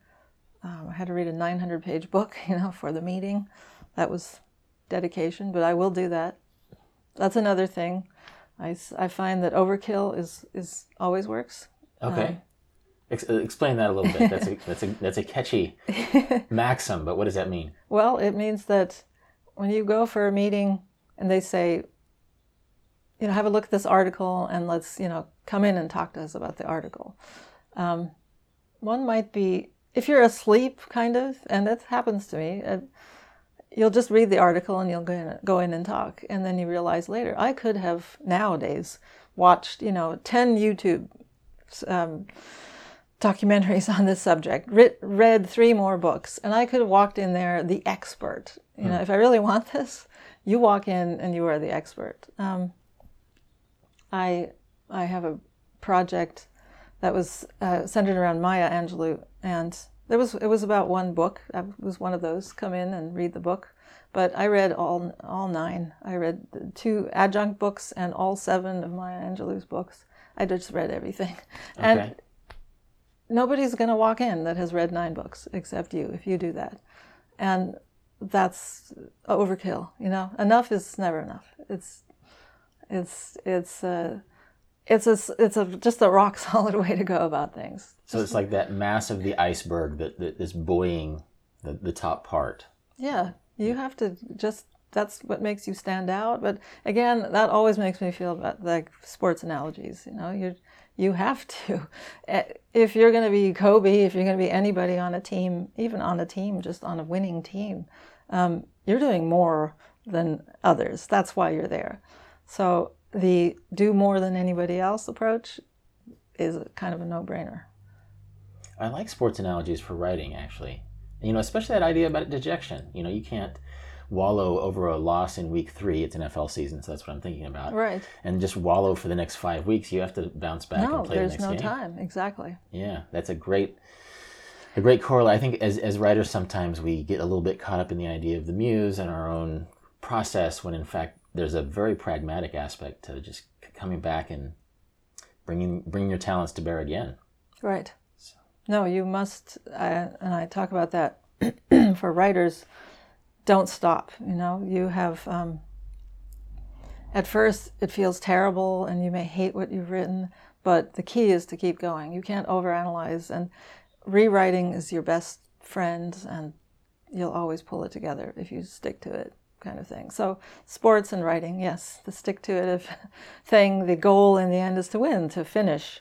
Um, I had to read a 900 page book, *laughs* you know, for the meeting. That was dedication, but I will do that. That's another thing. I, I find that overkill is, is always works. Okay. Ex- uh, explain that a little bit. That's a, *laughs* that's a that's a catchy *laughs* maxim, but what does that mean? Well, it means that when you go for a meeting and they say, you know, have a look at this article and let's, you know, come in and talk to us about the article. Um, one might be, if you're asleep, kind of, and it happens to me, uh, you'll just read the article and you'll go in, go in and talk. And then you realize later, I could have nowadays watched, you know, 10 YouTube um, documentaries *laughs* on this subject, writ, read three more books, and I could have walked in there the expert. You know, if I really want *laughs* this, you walk in and you are the expert. Um, I I have a project that was uh, centered around Maya Angelou, and there was it was about one book. I was one of those. Come in and read the book, but I read all all nine. I read the two adjunct books and all seven of Maya Angelou's books. I just read everything, *laughs* and nobody's going to walk in that has read nine books except you if you do that, and that's overkill. You know, enough is never enough. It's it's it's uh, it's a it's a just a rock *laughs* solid way to go about things. So it's like that mass of the iceberg that, that is buoying the, the top part. Yeah, you have to just that's what makes you stand out. But again, that always makes me feel about like sports analogies. You know, you you have to *laughs* Eh, if you're going to be Kobe, if you're going to be anybody on a team, even on a team, just on a winning team, um, you're doing more than others. That's why you're there. So the do more than anybody else approach is kind of a no-brainer. I like sports analogies for writing, actually. You know, especially that idea about dejection. You know, you can't wallow over a loss in week three. It's an NFL season, so that's what I'm thinking about. Right. And just wallow for the next five weeks. You have to bounce back No, and play the there's next no game. time. Exactly. Yeah, that's a great, a great correlate. I think as as writers, sometimes we get a little bit caught up in the idea of the muse and our own process, when in fact there's a very pragmatic aspect to just coming back and bringing bringing your talents to bear again. Right. No, you must, and I talk about that *clears throat* for writers. Don't stop. You know, you have. Um, at first, it feels terrible, and you may hate what you've written, but the key is to keep going. You can't overanalyze, and rewriting is your best friend, and you'll always pull it together if you stick to it, kind of thing. So, sports and writing, yes, the stick to it *laughs* thing. The goal in the end is to win, to finish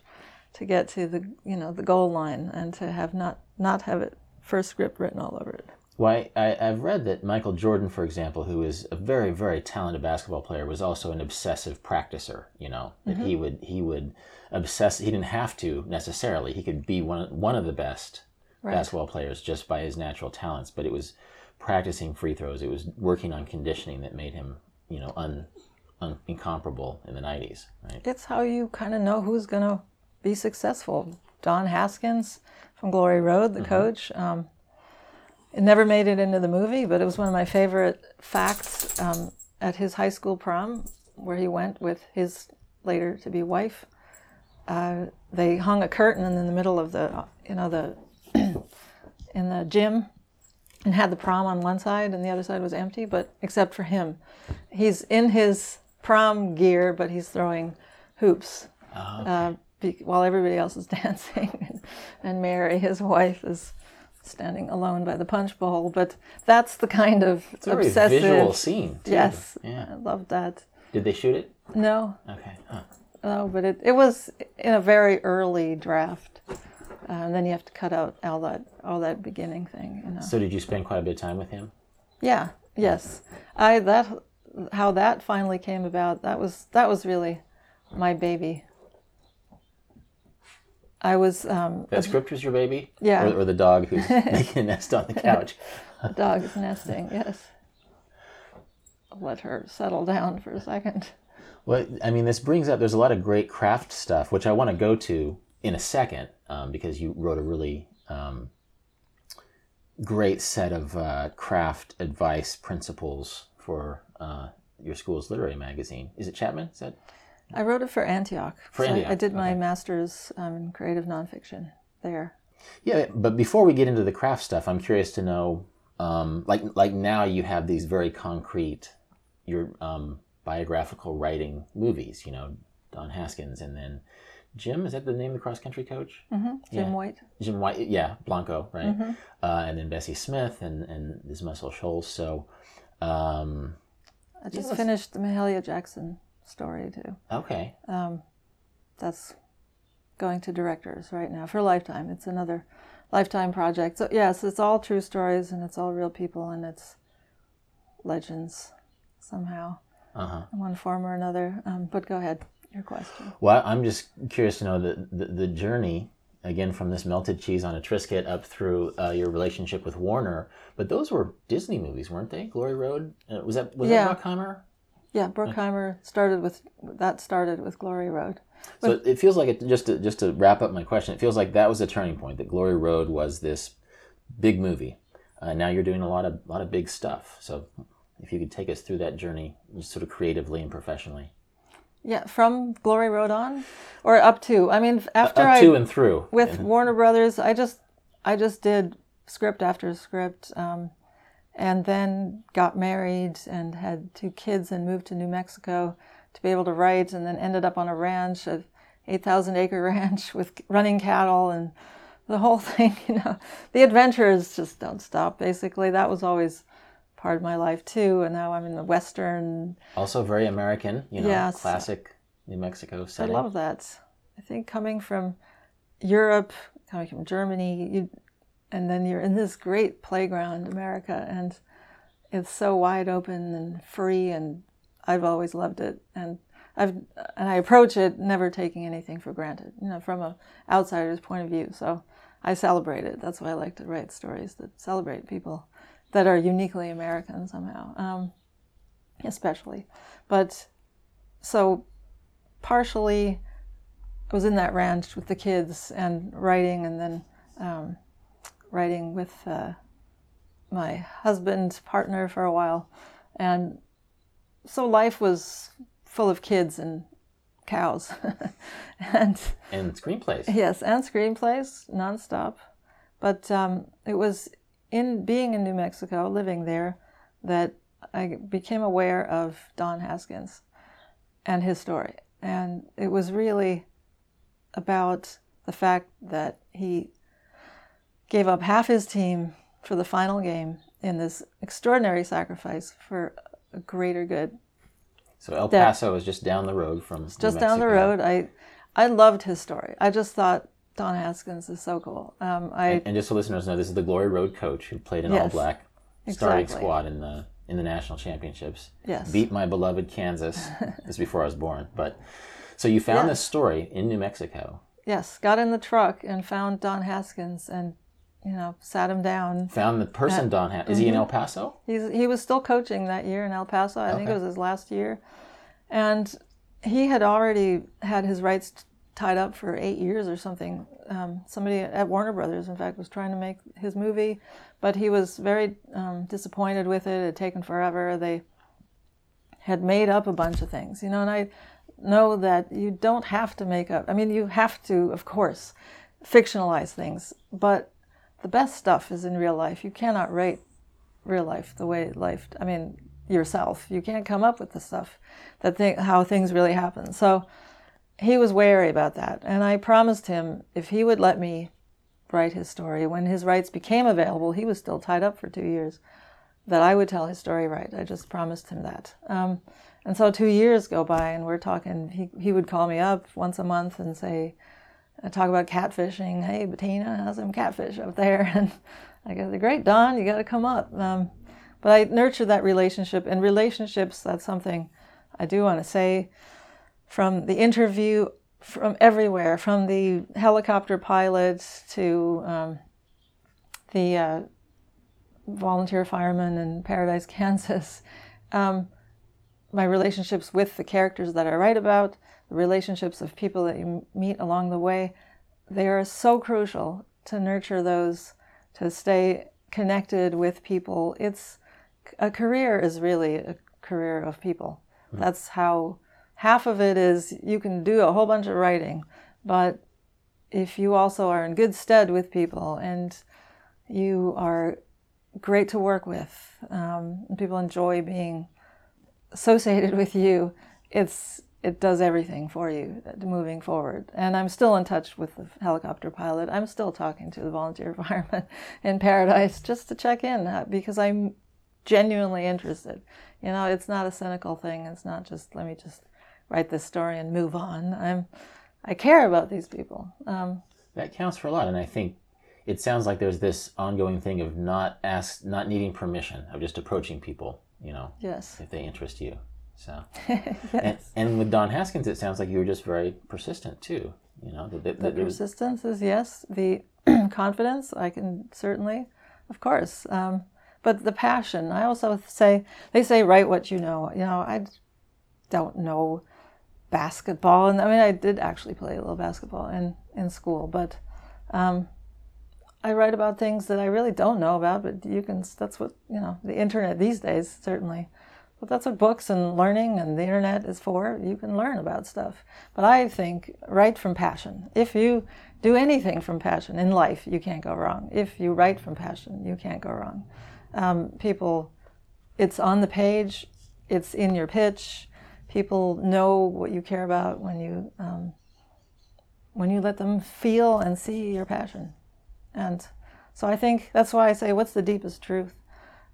to get to the you know the goal line and to have not not have it first script written all over it. Why I, I've read that Michael Jordan, for example, who is a very very talented basketball player, was also an obsessive practicer. You know that he mm-hmm. would he would obsess. He didn't have to necessarily. He could be one one of the best basketball players just by his natural talents. But it was practicing free throws. It was working on conditioning that made him you know un, un incomparable in the '90s. Right. It's how you kind of know who's going to be successful. Don Haskins from Glory Road, the coach. Um, it never made it into the movie, but it was one of my favorite facts um, at his high school prom, where he went with his later to be wife. Uh, they hung a curtain in the middle of the, you know, the *clears throat* in the gym, and had the prom on one side, and the other side was empty, but except for him, he's in his prom gear, but he's throwing hoops uh, be, while everybody else is *laughs* dancing, and Mary, his wife, is standing alone by the punch bowl. But that's the kind of It's a very obsessive. visual scene. Too. Yes, Yeah. I love that. Did they shoot it? No, Okay. Huh. no, but it, it was in a very early draft. Uh, and then you have to cut out all that all that beginning thing, you know. So did you spend quite a bit of time with him? Yeah. Yes. I that how that finally came about. That was that was really my baby. I was um, That script was your baby? Yeah. Or, or the dog who's *laughs* making a nest on the couch? *laughs* a dog is nesting. Yes. I'll let her settle down for a second. Well, I mean, this brings up, there's a lot of great craft stuff, which I want to go to in a second, um, because you wrote a really um, great set of uh, craft advice principles for uh, your school's literary magazine. Is it Chapman? Is that? I wrote it for Antioch. For So I- I did my okay. master's um, in creative nonfiction there. Yeah, but before we get into the craft stuff, I'm curious to know, um, like, like now you have these very concrete, your um, biographical writing movies. You know, Don Haskins, and then Jim. Is that the name of the cross country coach? Jim Yeah. White. Jim White, yeah, Blanco, right? Uh, and then Bessie Smith and and this Muscle Shoals. So, um, I just Yes. finished the Mahalia Jackson story too. okay, Um, that's going to directors right now for Lifetime. It's another Lifetime project. So yes, it's all true stories and it's all real people and it's legends somehow uh huh. in one form or another. Um, but go ahead, your question. Well, I'm just curious to know the the, the journey again from this melted cheese on a Triscuit up through uh, your relationship with Warner. But those were Disney movies, weren't they? Glory Road. Uh, was that was Yeah. that Bruckheimer? Yeah, Bruckheimer started with that started with Glory Road. So it feels like it just to, just to wrap up my question. It feels like that was a turning point. That Glory Road was this big movie. Uh, now you're doing a lot of lot of big stuff. So if you could take us through that journey, sort of creatively and professionally. Yeah, from Glory Road on, or up to. I mean, after up I to and through. with Warner Brothers, I just I just did script after script, um, and then got married and had two kids and moved to New Mexico to be able to write, and then ended up on a ranch, a eight thousand acre *laughs* ranch with running cattle and the whole *laughs* thing. You know, the adventures just don't stop. Basically, that was always part of my life too, and now I'm in the western also very American. You know, Yes. classic New Mexico I setting. love that. I think coming from Europe, coming from Germany, you, and then you're in this great playground, America, and it's so wide open and free, and I've always loved it. And I've and I approach it never taking anything for granted, you know, from a outsider's point of view. So I celebrate it. That's why I like to write stories that celebrate people that are uniquely American somehow, um, especially. But so partially I was in that ranch with the kids and writing, and then um, writing with uh, my husband's partner for a while, and so life was full of kids and cows, *laughs* and and screenplays. yes, and screenplays nonstop. But um, it was in being in New Mexico, living there, that I became aware of Don Haskins and his story, and it was really about the fact that he gave up half his team for the final game in this extraordinary sacrifice for a greater good. So El Paso is just down the road from Just down the road, I I loved his story. I just thought Don Haskins is so cool. Um, I And just so listeners know, this is the Glory Road coach who played an all black starting exactly. squad in the in the national championships. Yes. Beat my beloved Kansas. *laughs* this is before I was born, but so you found Yes. this story in New Mexico. yes got in the truck and found Don Haskins and you know sat him down. Found the person Don had. Is he in Mm-hmm. El Paso? He's, he was still coaching that year in El Paso. I think it was his last year. And he had already had his rights t- tied up for eight years or something. Um, somebody at Warner Brothers, in fact, was trying to make his movie, but he was very um, disappointed with it. It had taken forever. They had made up a bunch of things, you know, and I know that you don't have to make up. I mean, you have to, of course, fictionalize things, but the best stuff is in real life. You cannot write real life the way life i mean yourself. You can't come up with the stuff that thing, how things really happen. So he was wary about that. And i promised him if he would let me write his story when his rights became available he was still tied up for two years that i would tell his story right. I just promised him that. Um, and so two years go by and we're talking he, he would call me up once a month and say I talk about catfishing. Hey, Bettina, how's some catfish up there? *laughs* And I go, great, Don, you got to come up. Um, but I nurture that relationship. And relationships, that's something I do want to say from the interview, from everywhere, from the helicopter pilots to um, the uh, volunteer firemen in Paradise, *laughs* Kansas. Um, my relationships with the characters that I write about, the relationships of people that you meet along the way, they are so crucial to nurture those, to stay connected with people. It's a career is really a career of people. That's how half of it is you can do a whole bunch of writing, but if you also are in good stead with people and you are great to work with, um, and people enjoy being associated *laughs* with you, it's it does everything for you uh, moving forward. And I'm still in touch with the helicopter pilot. I'm still talking to the volunteer *laughs* fireman in Paradise just to check in uh, because I'm genuinely interested. You know, it's not a cynical thing. It's not just let me just write this story and move on. I'm I care about these people. Um, That counts for a lot, and I think it sounds like there's this ongoing thing of not ask, not needing permission, of just approaching people. You know, yes. if they interest you. So, *laughs* yes. and, and with Don Haskins, it sounds like you were just very persistent too. You know, The that there was- persistence is yes. The *clears throat* confidence, I can certainly, of course. Um, but the passion, I also say, they say, write what you know. You know, I, don't know basketball. And I mean, I did actually play a little basketball in, in school, but um, I write about things that I really don't know about, but you can, that's what, you know, the internet these days, certainly. But that's what books and learning and the internet is for. You can learn about stuff. But I think write from passion. If you do anything from passion in life, you can't go wrong. If you write from passion, you can't go wrong. Um, people, it's on the page, it's in your pitch. People know what you care about when you um, when you let them feel and see your passion. And so I think that's why I say, what's the deepest truth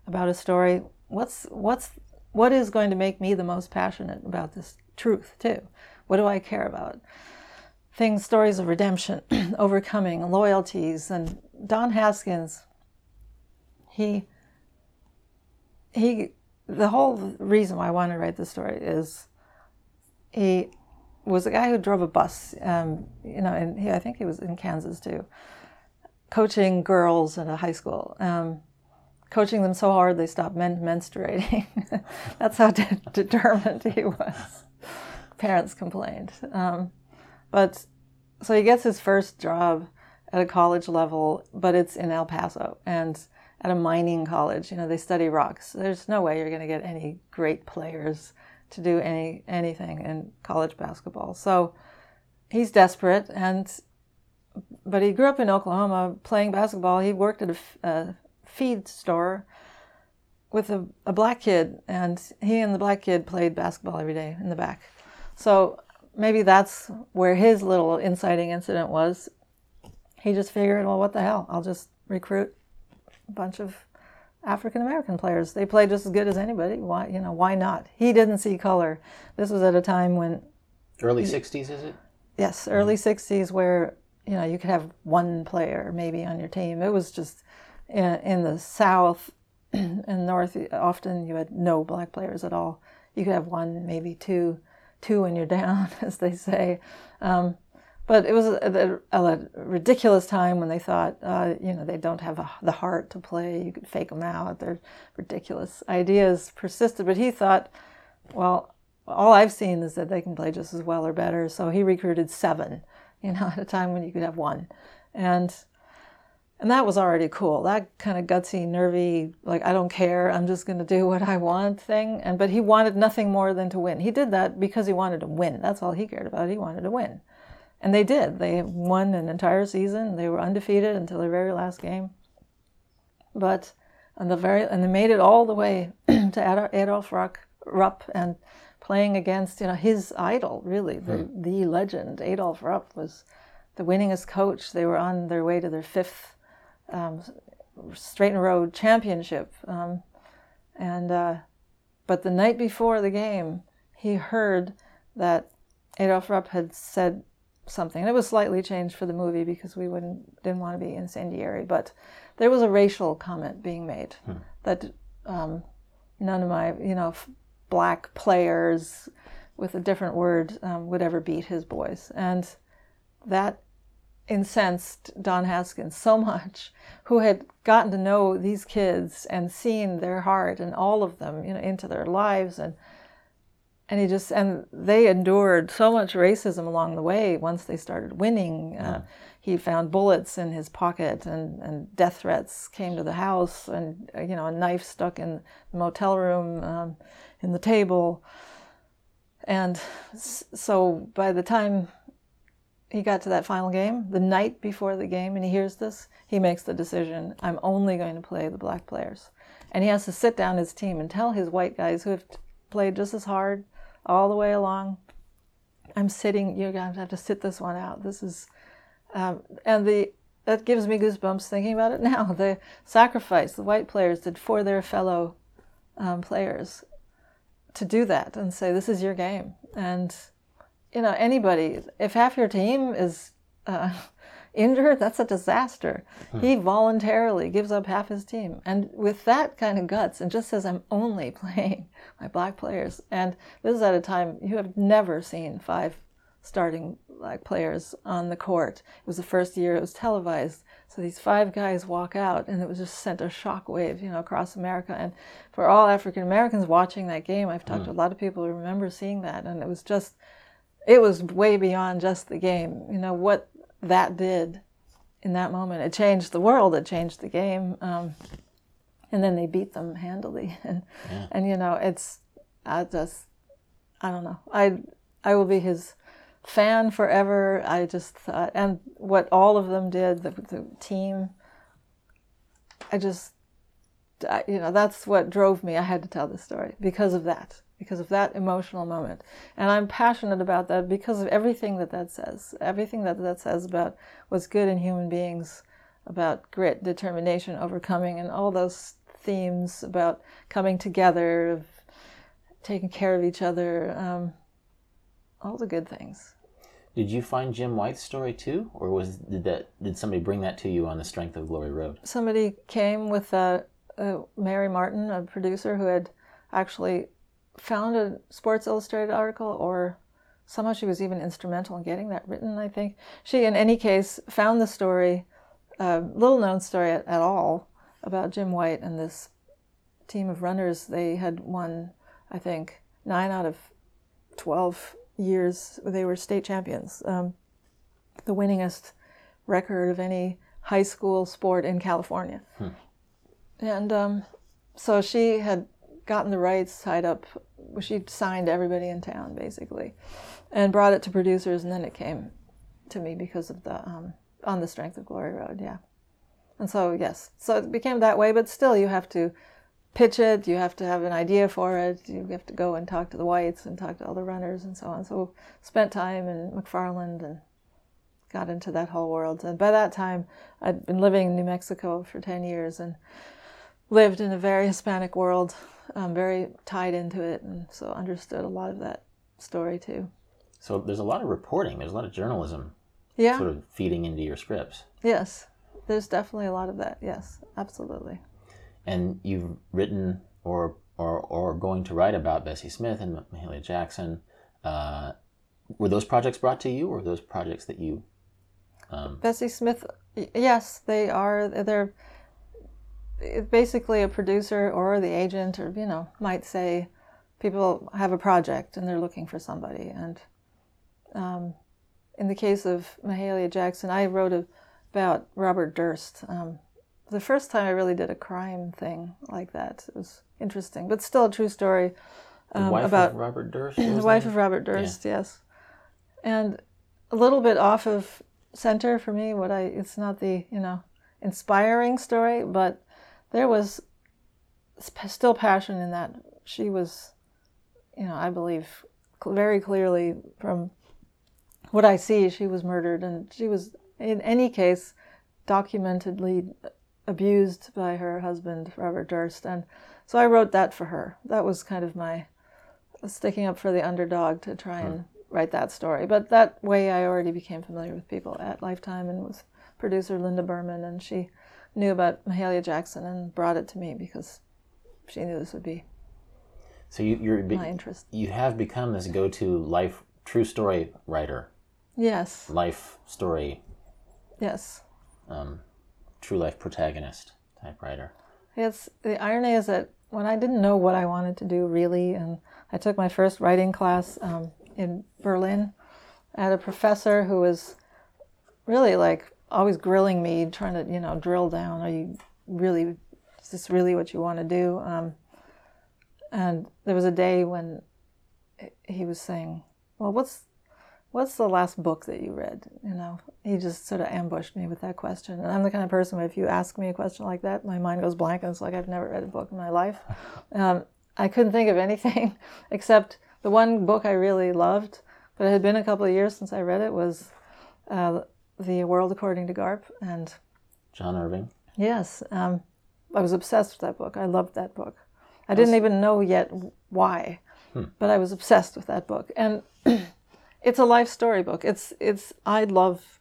about a story? What's what's what is going to make me the most passionate about this truth too? What do I care about? Things, stories of redemption, *clears throat* overcoming, loyalties, and Don Haskins. He he the whole reason why I wanted to write this story is he was a guy who drove a bus, um, you know, and he, I think he was in Kansas too, coaching girls at a high school, um, coaching them so hard they stopped men- menstruating. *laughs* That's how de- determined he was. Parents complained. Um, but so he gets his first job at a college level, but it's in El Paso. And at a mining college. You know, they study rocks. There's no way you're going to get any great players to do any anything in college basketball. So he's desperate, and but he grew up in Oklahoma playing basketball. He worked at a, a feed store with a, a black kid, and he and the black kid played basketball every day in the back. So maybe that's where his little inciting incident was. He just figured, well, what the hell? I'll just recruit a bunch of African American players. They play just as good as anybody. Why, you know, why not? He didn't see color. This was at a time when early '60s, is it? Yes, early mm-hmm. '60s, where you know you could have one player maybe on your team. It was just in, in the South *clears throat* and North. Often you had no black players at all. You could have one, maybe two, two when you're *laughs* down, as they say. Um, but it was a, a, a, ridiculous time when they thought, uh, you know, they don't have a, the heart to play. You could fake them out. They're ridiculous ideas persisted. But he thought, well, all I've seen is that they can play just as well or better. So he recruited seven, *laughs* you know, at a time when you could have one, and and that was already cool. That kind of gutsy, nervy, like I don't care, I'm just going to do *laughs* what I want thing. And but he wanted nothing more than to win. He did that because he wanted to win. That's all he cared about. He wanted to win. And they did. They won an entire season. They were undefeated until their very last game. But on the very and they made it all the way *clears throat* to Adolph Rupp and playing against you know his idol really the hmm. the legend Adolph Rupp was the winningest coach. They were on their way to their fifth um, straight and road championship, um, and uh, but the night before the game, he heard that Adolph Rupp had said something. And it was slightly changed for the movie because we wouldn't didn't want to be incendiary. But there was a racial comment being made hmm. that um, none of my you know f- black players with a different word um, would ever beat his boys, and that incensed Don Haskins so *laughs* much, who had gotten to know these kids and seen their heart and all of them, you know, into their lives. And and he just and they endured so much racism along the way once they started winning. Uh, he found bullets in his pocket and, and death threats came to the house and you know a knife stuck in the motel room um, in the table. And so by the time he got to that final game the night before the game and he hears this he makes the decision i'm only going to play the black players and he has to sit down his team and tell his white guys who have played just as hard all the way along. I'm sitting, you're going to have to sit this one out. This is, um, and the, that gives me goosebumps thinking about it *laughs* now. The sacrifice the white players did for their fellow um, players to do that and say, this is your game. And, you know, anybody, if half your team is uh, *laughs* injured, that's a disaster. Hmm. He voluntarily gives up half his team. And with that kind of guts, and just says, I'm only *laughs* playing my black players. And this is at a time you have never seen five starting black players on the court. It was the first year it was televised. So these five guys walk out, and it was just sent a shockwave, you know, across America. And for all African Americans watching that game, I've talked to a lot of people who remember seeing that, and it was just, it was way beyond just the game. You know what that did in that moment. It changed the world. It changed the game. Um, and then they beat them handily, *laughs* and and you know it's, I just, I don't know. I I will be his fan forever. I just thought, and what all of them did, the, the team, I just, I, you know, that's what drove me. I had to tell this story because of that, because of that emotional moment. And I'm passionate about that because of everything that that says, everything that that says about what's good in human beings, about grit, determination, overcoming, and all those themes about coming together, of taking care of each other. Um, all the good things. Did you find Jim White's story too, or was did that did somebody bring that to you on the strength of Glory Road? Somebody came with a, a Mary Martin, a producer who had actually found a Sports Illustrated article, or somehow she was even instrumental in getting that written. I think she, in any case, found the story, a little known story at, at all, about Jim White and this team of runners. They had won, I think, nine out of twelve years they were state champions, um, the winningest record of any high school sport in California. And um, so she had gotten the rights tied up. She signed everybody in town basically, and brought it to producers, and then it came to me because of the um, on the strength of Glory Road. Yeah, and so yes, so it became that way. But still, you have to pitch it. You have to have an idea for it. You have to go and talk to the whites and talk to all the runners and so on. So spent time in McFarland and got into that whole world. And by that time, I'd been living in New Mexico for ten years and lived in a very *laughs* Hispanic world, um, very tied into it, and so understood a lot of that story too. So there's a lot of reporting. There's a lot of journalism Yeah. sort of feeding into your scripts. Yes. There's definitely a lot of that. Yes, absolutely. and you've written or or or going to write about Bessie Smith and Mahalia Jackson. Uh, were those projects brought to you, or those projects that you? Um, Bessie Smith, yes, they are. They're basically a producer or the agent, or you know, might say, people have a project and they're looking for somebody. And um, in the case of Mahalia Jackson, I wrote a, about Robert Durst. Um, the first time I really did a crime thing like that. It was interesting, but still a true story the um, wife about *laughs* of Robert Durst. the wife of Robert Durst, yes. And a little bit off of center for me. What I it's not the you know inspiring story, but there was still passion in that. She was, you know, I believe very clearly from what I see, she was murdered, and she was in any case documentedly abused by her husband Robert Durst, and so I wrote that for her. That was kind of my sticking up for the underdog to try and write that story. But that way, I already became familiar with people at Lifetime and with producer Linda Berman, and she knew about Mahalia Jackson and brought it to me because she knew this would be So you, you're my interest. you have become this go-to life true story writer, Yes, life story, yes. um, true life protagonist type writer. It's the irony is that when I didn't know what I wanted to do really, and I took my first writing class um, in Berlin, I had a professor who was really like always grilling me, trying to you know drill down. Are you really? Is this really what you want to do? Um, and there was a day when he was saying, "Well, what's what's the last book that you read?" You know, he just sort of ambushed me with that question. And I'm the kind of person where if you ask me a question like that, my mind goes blank and it's like I've never read a book in my life. Um, I couldn't think of anything *laughs* except the one book I really loved, but it had been a couple of years since I read it was uh, The World According to Garp. And John Irving. yes, um, I was obsessed with that book. I loved that book. I didn't even know yet why, but I was obsessed with that book. And *clears throat* it's a life story book. It's it's I love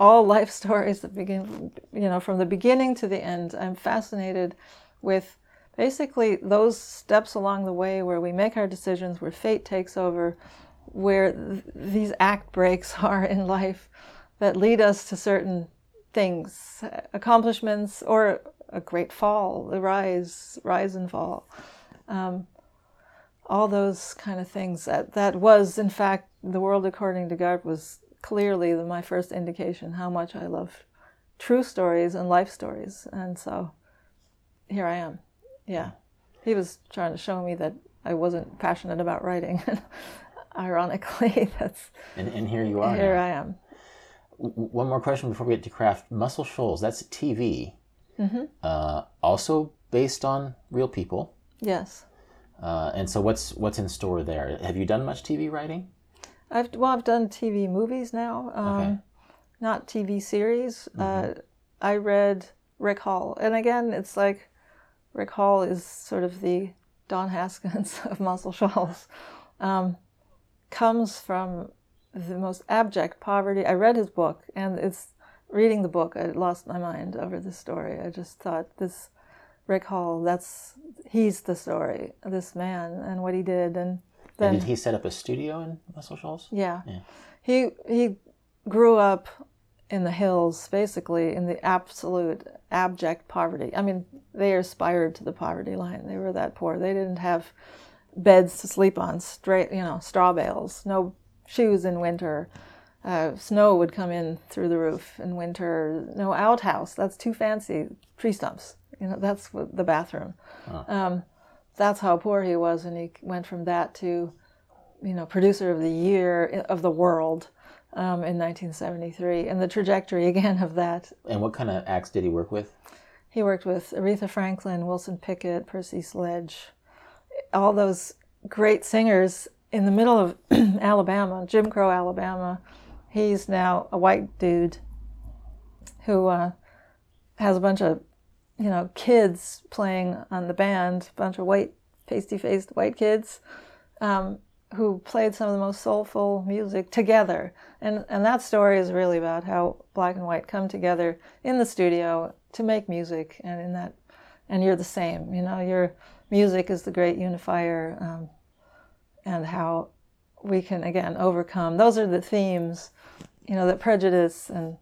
all life *laughs* stories that begin you know from the beginning to the end. I'm fascinated with basically those steps along the way where we make our decisions, where fate takes over, where th- these act breaks *laughs* are in life that lead us to certain things, accomplishments, or a great fall, the rise, rise and fall. Um, all those kind of things. That, that was, in fact, The World According to Garp was clearly the, my first indication how much I love true stories and life stories. And so here I am. Yeah. He was trying to show me that I wasn't passionate about writing. *laughs* Ironically, *laughs* that's. And, and here you are. Here now. I am. One more question before we get to craft. Muscle Shoals, that's TV. Uh, also based on real people. Yes. Uh, and so what's what's in store there? Have you done much TV writing? I've well, I've done TV movies now, um, Okay. not TV series. Uh, I read Rick Hall, and again, it's like Rick Hall is sort of the Don Haskins *laughs* of Muscle Shoals. Um, comes from the most abject poverty. I read his book, and it's reading the book. I lost my mind over the story. I just thought this Rick Hall. That's he's the story. This man and what he did, and then And did he set up a studio in Muscle Shoals? yeah. He he grew up in the hills, basically in the absolute abject poverty. I mean, they aspired to the poverty line. They were that poor. They didn't have beds to sleep on, straight you know, straw bales, no shoes in winter. Uh, snow would come in through the roof in winter. No outhouse. That's too fancy. Tree stumps. You know, that's what the bathroom. Um, that's how poor he was, and he went from that to you know, producer of the year of the world um, in 1973, and the trajectory *laughs* again of that. And what kind of acts did he work with? He worked with Aretha Franklin, Wilson Pickett, Percy Sledge, all those great singers in the middle of *clears throat* Alabama, Jim Crow, Alabama. He's now a white dude who uh, has a bunch of, you know, kids playing on the band, a bunch of white, pasty-faced white kids um, who played some of the most soulful music together. And, and that story is really about how black and white come together in the studio to make music. And in that, and you're the same, you know, your music is the great unifier um, and how we can, again, overcome. Those are the themes, you know, that prejudice and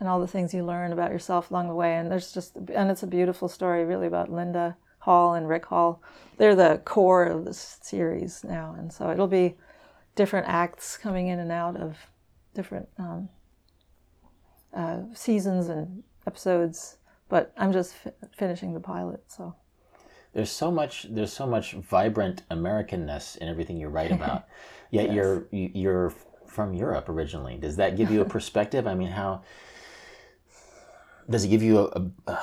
and all the things you learn about yourself along the way. And there's just, and it's a beautiful story, really, about Linda Hall and Rick Hall. They're the core of this series now, and so it'll be different acts coming in and out of different um, uh, seasons and episodes. But I'm just fi- finishing the pilot, so There's so much. There's so much vibrant Americanness in everything you write about. *laughs* Yet you're you- you're from Europe originally. Does that give you a *laughs* perspective? I mean, how does it give you a, a,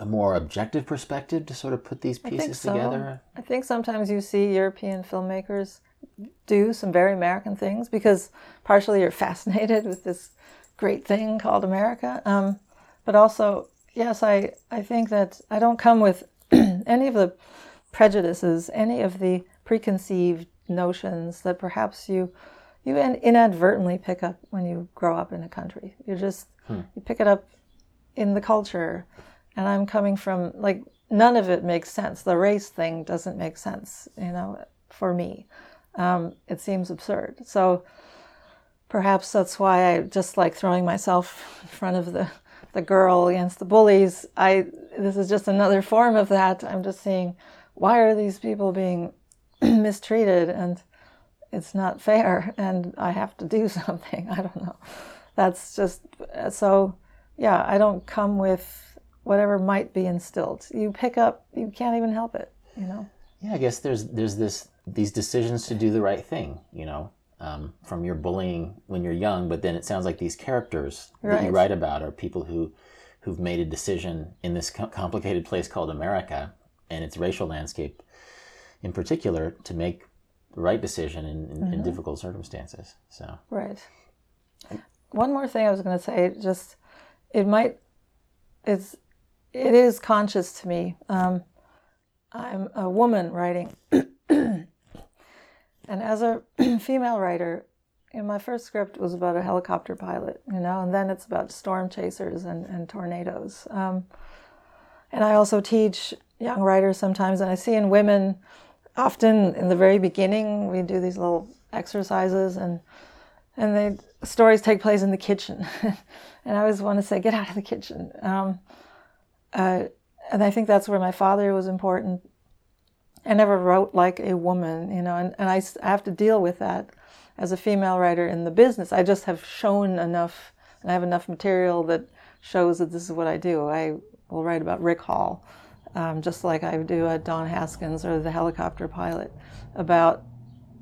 a more objective perspective to sort of put these I think pieces so. together? I think sometimes you see European filmmakers do some very American things because partially you're *laughs* fascinated with this great thing called America. Um, but also, yes, I, I think that I don't come with *clears throat* any of the prejudices, any of the preconceived notions that perhaps you you inadvertently pick up when you grow up in a country. You just you pick it up in the culture. And i'm coming from like none of it makes sense. The race thing doesn't make sense you know for me. Um, it seems absurd. So perhaps that's why i just like throwing myself *laughs* in front of the the girl against the bullies. I this is just another form of that. I'm just seeing why are these people being *clears throat* mistreated? And it's not fair and i have to do *laughs* something. I don't know. That's just so yeah i don't come with whatever might be instilled. You pick up you can't even help it you know? Yeah, I guess there's there's this these decisions to do the right thing, you know, um, from your bullying when you're young. But then it sounds like these characters that you write about are people who who've made a decision in this co- complicated place called America and its racial landscape, in particular, to make the right decision in, in, in difficult circumstances. So right one more thing i was going to say just it might it's it is conscious to me um, i'm a woman writing *clears throat* and as a *clears throat* female writer know, my first script was about a helicopter pilot you know and then it's about storm chasers and, and tornadoes um, and i also teach young writers sometimes and i see in women often in the very beginning we do these little exercises and and the stories take place in the kitchen, *laughs* and I always want to say, "Get out of the kitchen." Um, uh, and I think that's where my father was important. I never wrote like a woman, you know, and, and I, have to deal with that as a female writer in the business. I just have shown enough, and I have enough material that shows that this is what I do. I will write about Rick Hall, um, just like I do at Don Haskins or the helicopter pilot, about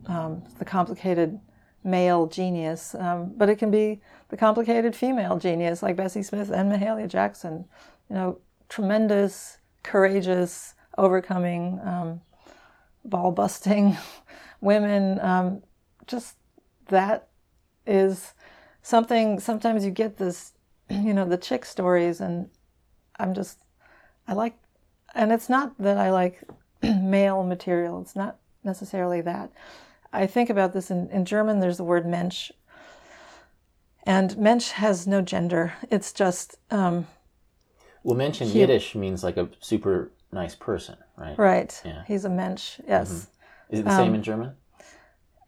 um, the complicated male genius, um, but it can be the complicated female genius like Bessie Smith and Mahalia Jackson. You know, tremendous, courageous, overcoming, um, ball busting *laughs* women. Um, just that is something. Sometimes you get this, *clears throat* you know, the chick stories, and I'm just, I like, and it's not that I like *clears throat* male material. It's not necessarily that. I think about this in, in German, there's the word Mensch. And Mensch has no gender. It's just, um, Well, mensch He- Yiddish means like a super nice person, right? right. Yeah. He's a Mensch, yes. Is it the Um, same in German?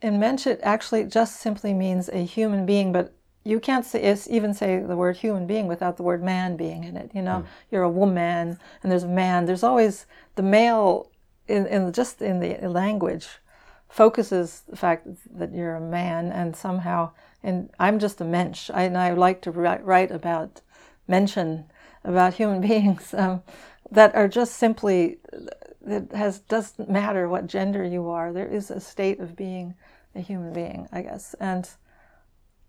In Mensch, it actually just simply means a human being, but you can't say, even say the word human being without the word man being in it. You know, you're a woman and there's a man. There's always the male in, in just in the language focuses the fact that you're a man and somehow, and I'm just a mensch. I, and I like to write, write about mensch about human *laughs* beings um, that are just simply it has doesn't matter what gender you are. There is a state of being a human being, I guess, and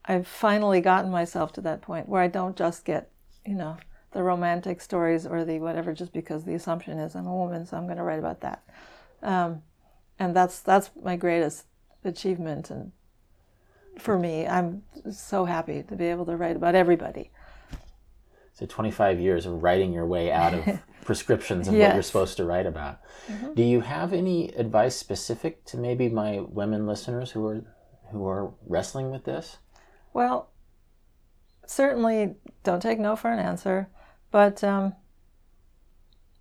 I've finally gotten myself to that point where I don't just get, you know, the romantic stories or the whatever just because the assumption is I'm a woman, so I'm going to write about that. Um, and that's that's my greatest achievement, and for me, I'm so happy to be able to write about everybody. So 25 years of writing your way out of *laughs* prescriptions of what you're supposed to write about. Do you have any advice specific to maybe my women listeners who are who are wrestling with this? Well, certainly don't take no for an answer, but um,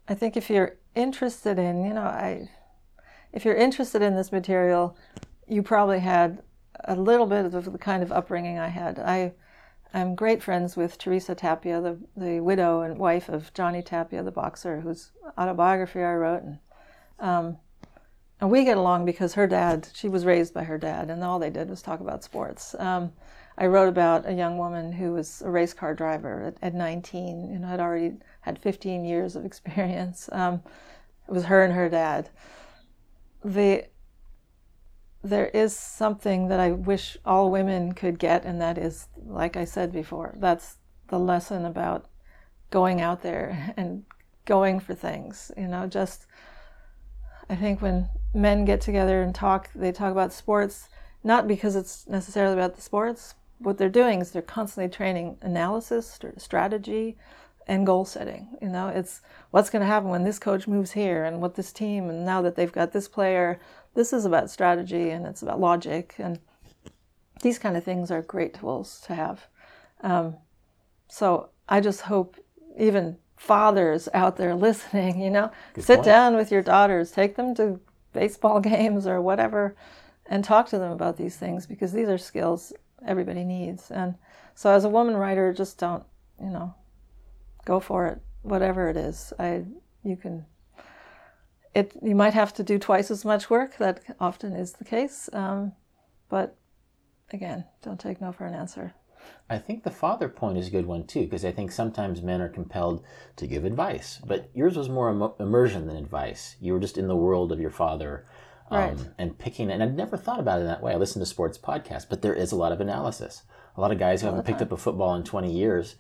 I think if you're interested in, you know, I, if you're interested in this material, you probably had a little bit of the kind of upbringing I had. I, I'm great friends with Teresa Tapia, the, the widow and wife of Johnny Tapia, the boxer, whose autobiography I wrote, and um, and we get along because her dad, she was raised by her dad, and all they did was talk about sports. Um, I wrote about a young woman who was a race car driver at, at 19, you know, had already had 15 years of *laughs* experience. Um, it was her and her dad. The, there is something that I wish all women could get, and that is, like I said before, that's the lesson about going out there *laughs* and going for things, you know, just I think when men get together and talk, they talk about sports, not because it's necessarily about the sports. What they're doing is they're constantly training analysis, strategy, and goal setting. You know, it's what's going to happen when this coach moves here and what this team, and now that they've got this player, this is about strategy and it's about logic. And these kind of things are great tools to have. Um, so I just hope even fathers out there *laughs* listening, you know, sit point. down with your daughters, take them to baseball *laughs* games or whatever, and talk to them about these things because these are skills everybody needs. And so, as a woman writer, just don't, you know, go for it, whatever it is. I, you can. It you might have to do twice as much work. That often is the case, um, but again, don't take no for an answer. I think the father point is a good one too, because I think sometimes men are compelled to give advice, but yours was more emo- immersion than advice. You were just in the world of your father um, Right. and picking, and I'd never thought about it in that way. I listen to sports podcasts, but there is a lot of analysis. A lot of guys who haven't picked up a football in 20 years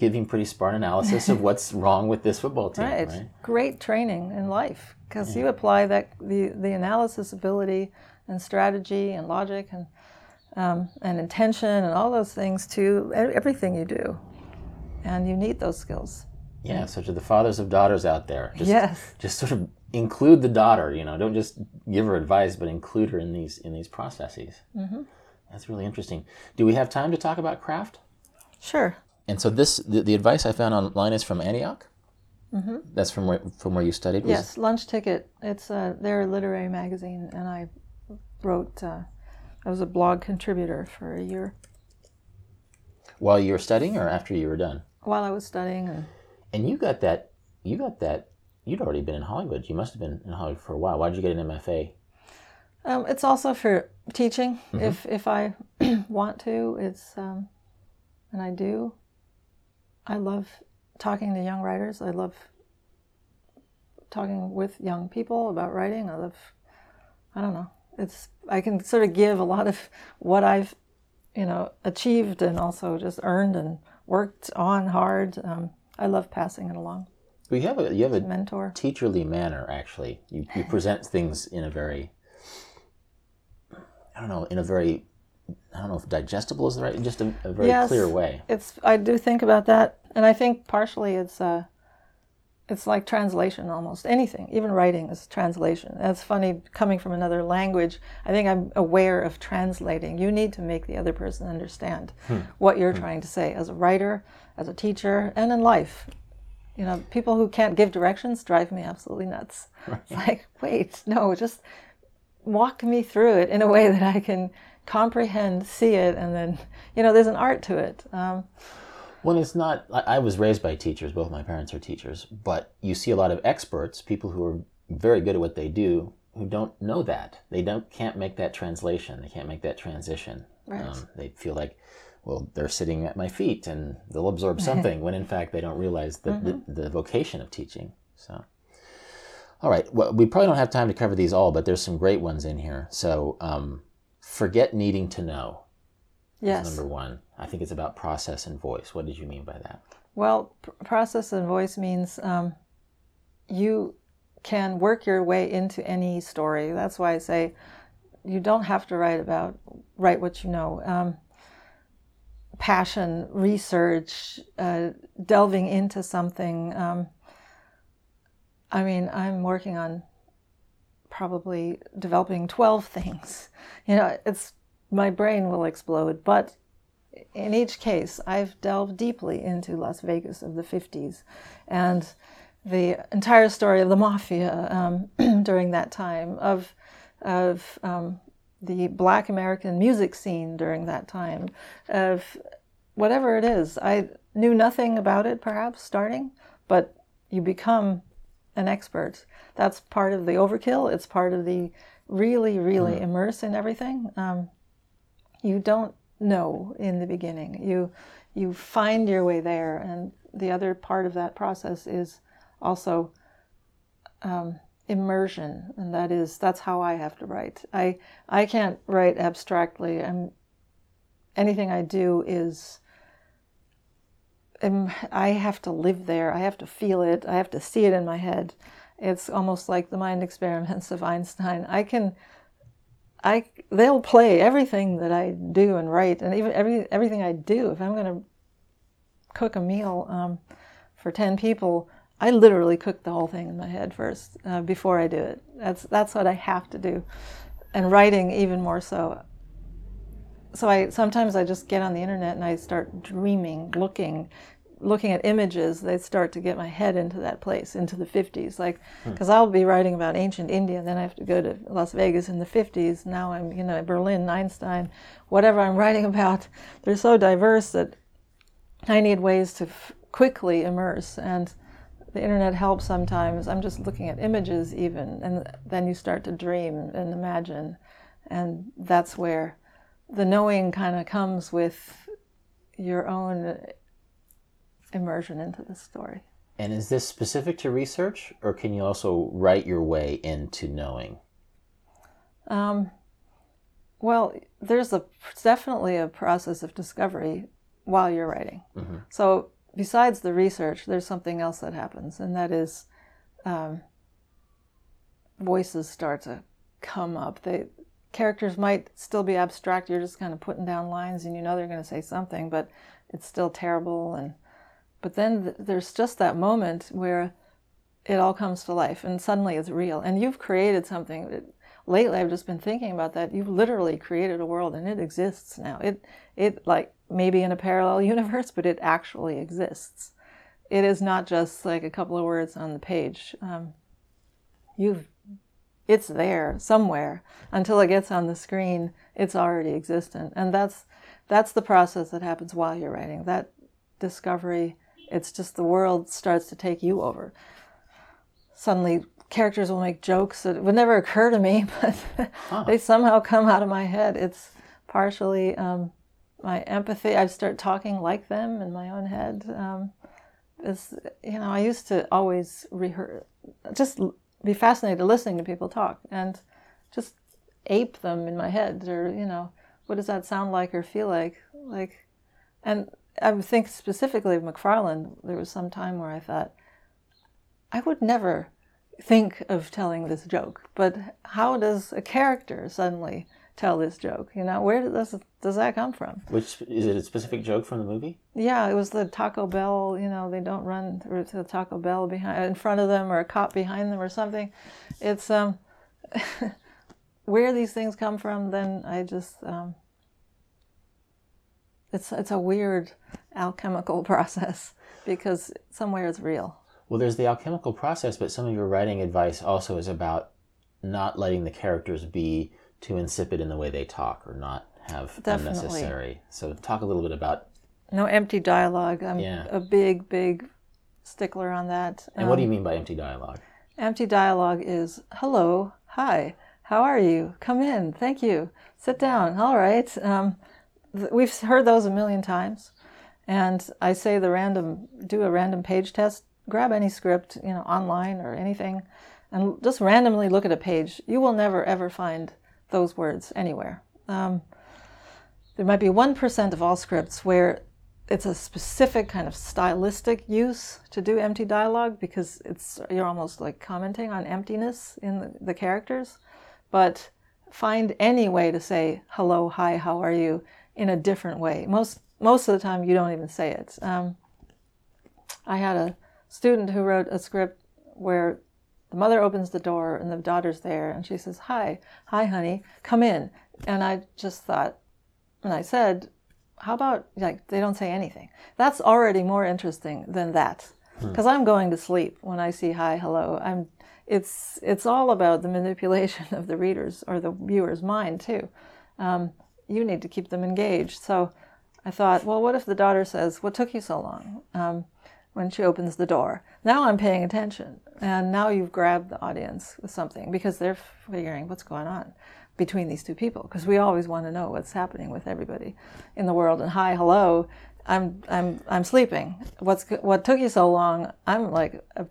giving pretty smart analysis of what's *laughs* wrong with this football team, Right. right? Great training in life because you apply that the the analysis ability and strategy and logic and um, and intention and all those things to everything you do, and you need those skills. Yeah, so to the fathers of daughters out there, just, Yes. just sort of include the daughter. You know, don't just give her advice, but include her in these in these processes. Mm-hmm. That's really interesting. Do we have time to talk about craft? Sure. And so this the, the advice I found online is from Antioch. Mm-hmm. That's from where from where you studied. was- Yes. Lunch Ticket. It's uh, their literary magazine, and I wrote. Uh, I was a blog contributor for a year. while you were studying or after you were done? while I was studying. And And you got that. You got that. You'd already been in Hollywood. You must have been in Hollywood for a while. Why did you get an MFA? um, it's also for teaching. If if I *clears throat* want to, it's um, and I do. I love talking to young writers. I love talking with young people about writing. I love. I don't know. It's I can sort of give a lot of what I've, you know, achieved and also just earned and worked on hard. Um, I love passing it along. Well, you have a you have a Mentor. teacherly manner. Actually, you you *laughs* present things in a very. I don't know. In a very. I don't know if digestible is the right. In Just a, a very Yes. clear way. It's I do think about that, and I think partially it's uh, it's like translation almost. Anything, even writing, is translation. That's funny coming from another language. I think I'm aware of translating. You need to make the other person understand what you're trying to say as a writer, as a teacher, and in life. You know, people who can't give directions drive me absolutely nuts. It's like, wait, no, just walk me through it in a way that I can comprehend, see it, and then, you know, there's an art to it. Um, When it's not, I, I was raised by teachers. Both my parents are teachers, but you see a lot of experts, people who are very good at what they do, who don't know that. They don't can't make that translation. They can't make that transition. Um, Right. they feel like, well, they're sitting at my feet and they'll absorb *laughs* something. when in fact they don't realize the, the, the vocation of teaching. So. All right. Well, we probably don't have time to cover these all, but there's some great ones in here. So, um, forget needing to know. yes. Number one. I think it's about process and voice. What did you mean by that? Well, pr- process and voice means um, you can work your way into any story. That's why I say you don't have to write about write what you know. Um, passion, research, uh, delving into something. Um, I mean, I'm working on probably developing 12 things. You know, it's my brain will explode, but in each case, I've delved deeply into Las Vegas of the 50s and the entire story of the mafia um, *clears throat* during that time, of, of um, the black American music scene during that time, of whatever it is. I knew nothing about it, perhaps, starting, but you become an expert. That's part of the overkill. It's part of the really, really immerse in everything. Um, you don't know in the beginning. You you find your way there, and the other part of that process is also um, immersion, and that is that's how I have to write. I I can't write abstractly. I'm anything I do is. Um, I have to live there. I have to feel it. I have to see it in my head. It's almost like the mind *laughs* experiments of Einstein. I can I they'll play everything that I do and write, and even every everything I do. If I'm going to cook a meal um, for ten people, I literally cook the whole thing in my head first uh, before I do it. That's that's what I have to do, and writing even more so. So I sometimes I just get on the internet and I start dreaming, looking, looking at images. They start to get my head into that place, into the 50s. Like, hmm. because I'll be writing about ancient India, and then I have to go to Las Vegas in the 50s. Now I'm, you know, Berlin, Einstein, whatever I'm *laughs* writing about. They're so diverse that I need ways to f- quickly immerse. And the internet helps sometimes. I'm just looking at images, even, and then you start to dream and imagine. And that's where the knowing kind of comes with your own immersion into the story. And is this specific to research, or can you also write your way into knowing? Um, well, there's a definitely a process of discovery while you're writing. So besides the research, there's something else that happens, and that is um, voices start to come up. They characters might still be abstract. You're just kind of putting down lines, and you know they're going to say something, but it's still terrible. And but then th- there's just that moment where it all comes to life, and suddenly it's real, and you've created something. Lately, I've just been thinking about that. You've literally created a world, and it exists now. It it like maybe in a parallel *laughs* universe, but it actually exists. It is not just like a couple of words on the page. Um, you've it's there somewhere until it gets on the screen it's already existent and that's that's the process that happens while you're writing. That discovery, it's just the world starts to take you over. Suddenly, characters will make jokes that would never occur to me, *laughs* but they somehow come out of my head. It's partially um, my empathy. I start talking like them in my own head. Um, it's, you know, I used to always rehearse, just be fascinated listening to people talk and just ape them in my head or, you know, what does that sound like or feel like? Like, and I would think specifically of McFarland, there was some time where I thought, I would never think of telling this joke, but how does a character suddenly tell this joke? You know, where does does that come from? Which is it a specific joke from the movie? Yeah, it was the Taco Bell. You know, they don't run to the Taco Bell behind in front of them or a cop behind them or something. It's um, *laughs* where these things come from. Then I just um, it's it's a weird alchemical *laughs* process because somewhere it's real. Well, there's the alchemical process, but some of your writing advice also is about not letting the characters be too insipid in the way they talk or not have Definitely. unnecessary. So, talk a little bit about. No empty dialogue. I'm Yeah. a big, big stickler on that. And what do you Um, mean by empty dialogue? Empty dialogue is hello, hi, how are you? Come in, thank you. Sit down, all right. Um, th- we've heard those a million times. And I say the random, do a random page test, grab any script, you know, online or anything, and just randomly look at a page. You will never, ever find those words anywhere. Um, there might be 1% of all scripts where it's a specific kind of stylistic use to do empty dialogue because it's you're almost like commenting on emptiness in the, the characters. But find any way to say hello hi how are you? in a different way. Most most of the time you don't even say it. Um, i had a student who wrote a script where the mother opens the door and the daughter's there and she says hi hi honey come in. And i just thought and i said how about like they don't say anything. That's already more interesting than that because i'm going to sleep when i see hi hello. I'm it's it's all about the manipulation *laughs* of the readers or the viewer's mind too. Um, you need to keep them engaged. So i thought well what if the daughter says what took you so long um, when she opens the door. Now i'm paying attention and now you've grabbed the audience with something because they're figuring what's going on between these two people because we always want to know what's happening with everybody in the world and hi hello i'm i'm i'm sleeping. What's what took you so long? I'm like uh,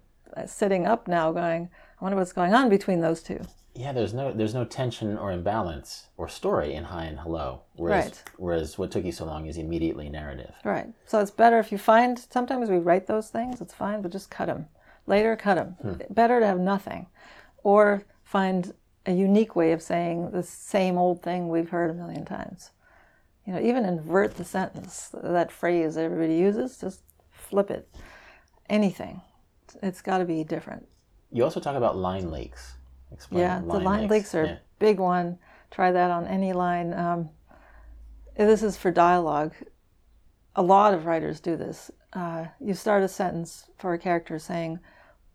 sitting up now going i wonder what's going on between those two Yeah, there's no there's no tension or imbalance or story in Hi and hello. Whereas Right. whereas what took you so long is immediately narrative. right so it's better if you find sometimes we write those things it's fine but just cut them later cut them hmm. better to have nothing or find a unique way of saying the same old thing we've heard a million times you know even invert the sentence that phrase that everybody uses just flip it anything it's got to be different You also talk about line leaks. Explain yeah the line leaks are Yeah. big one. Try that on any line. Um, this is for dialogue. A lot of writers do this. Uh, you start a sentence for a character saying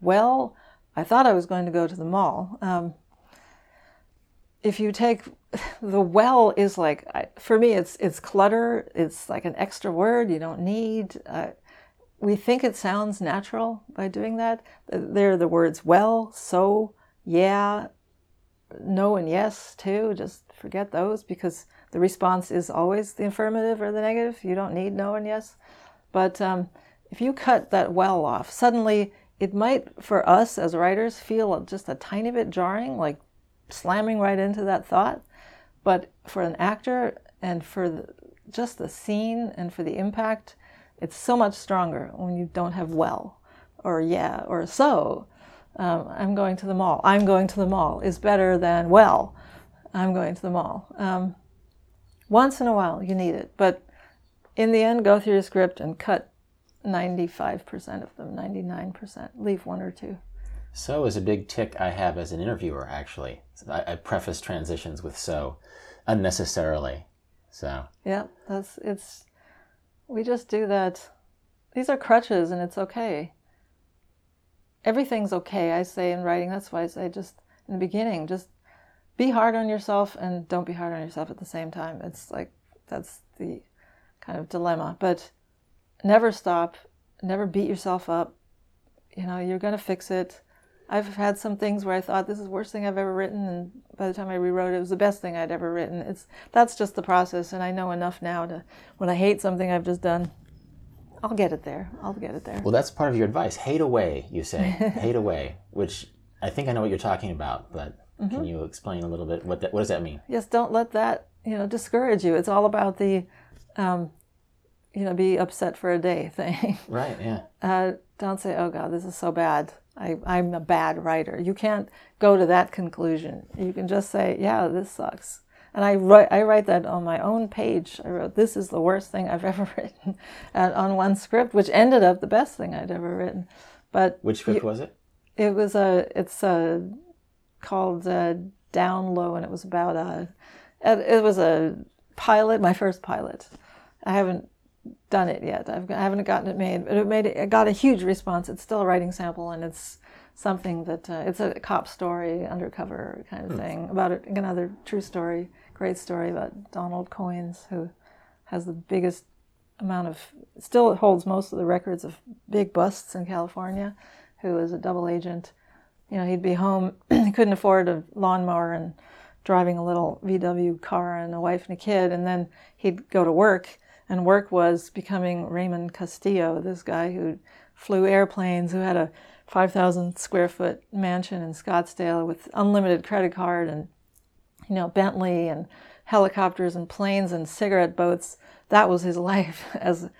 well i thought i was going to go to the mall. Um, if you take *laughs* the well is like I- for me it's it's clutter. It's like an extra word you don't need. Uh, we think it sounds natural by doing that. They're the words well so yeah no and yes too just forget those because the response is always the affirmative or the negative. You don't need no and yes. But um, if you cut that well off suddenly it might for us as writers feel just a tiny bit jarring like slamming right into that thought. But for an actor and for the, just the scene and for the impact it's so much stronger when you don't have well or yeah or so um, i'm going to the mall i'm going to the mall is better than well i'm going to the mall um, once in a while you need it but in the end go through your script and cut 95% of them 99% leave one or two So is a big tic I have as an interviewer. Actually, I, I preface transitions with so unnecessarily. So Yeah, that's it's. We just do that. These are crutches, and it's okay. Everything's okay. I say in writing. That's why I say just in the beginning, just be hard on yourself and don't be hard on yourself at the same time. It's like that's the kind of dilemma. But never stop, never beat yourself up. You know, you're going to fix it. I've had some things where I thought this is the worst thing I've ever written, and by the time I rewrote it, it was the best thing I'd ever written. It's that's just the process, and I know enough now to when I hate something I've just done, I'll get it there. I'll get it there. Well, that's part of your advice. Hate away, you say. *laughs* Hate away, which I think I know what you're talking about, but Mm-hmm. can you explain a little bit what that, what does that mean? yes, don't let that you know discourage you. It's all about the, um, you know, be upset for a day *laughs* thing. Right. Yeah. uh, don't say, "Oh God, this is so bad. I, I'm a bad writer." You can't go to that conclusion. You can just say, "Yeah, this sucks." And I write, I write that on my own page. I wrote, "This is the worst thing I've *laughs* ever written," uh, on one script, which ended up the best thing I'd ever written. But Which script was it? it was a it's a called uh, Down Low, and it was about a it, it was a pilot, my first pilot. I haven't done it yet. I've, I haven't gotten it made, but it made it, it got a huge response. It's still a writing sample, and it's something that uh, it's a cop story, undercover kind of thing about another true story, great story about Donald Coins, who has the biggest amount of still holds most of the records of big busts in California, who is a double agent. You know, he'd be home, *clears throat* couldn't afford a lawnmower and driving a little VW car and a wife and a kid, and then he'd go to work, and work was becoming Raymond Castillo, this guy who flew airplanes, who had a 5,000 square foot mansion in Scottsdale with unlimited credit card and you know, Bentley and helicopters and planes and cigarette boats. That was his *laughs* life as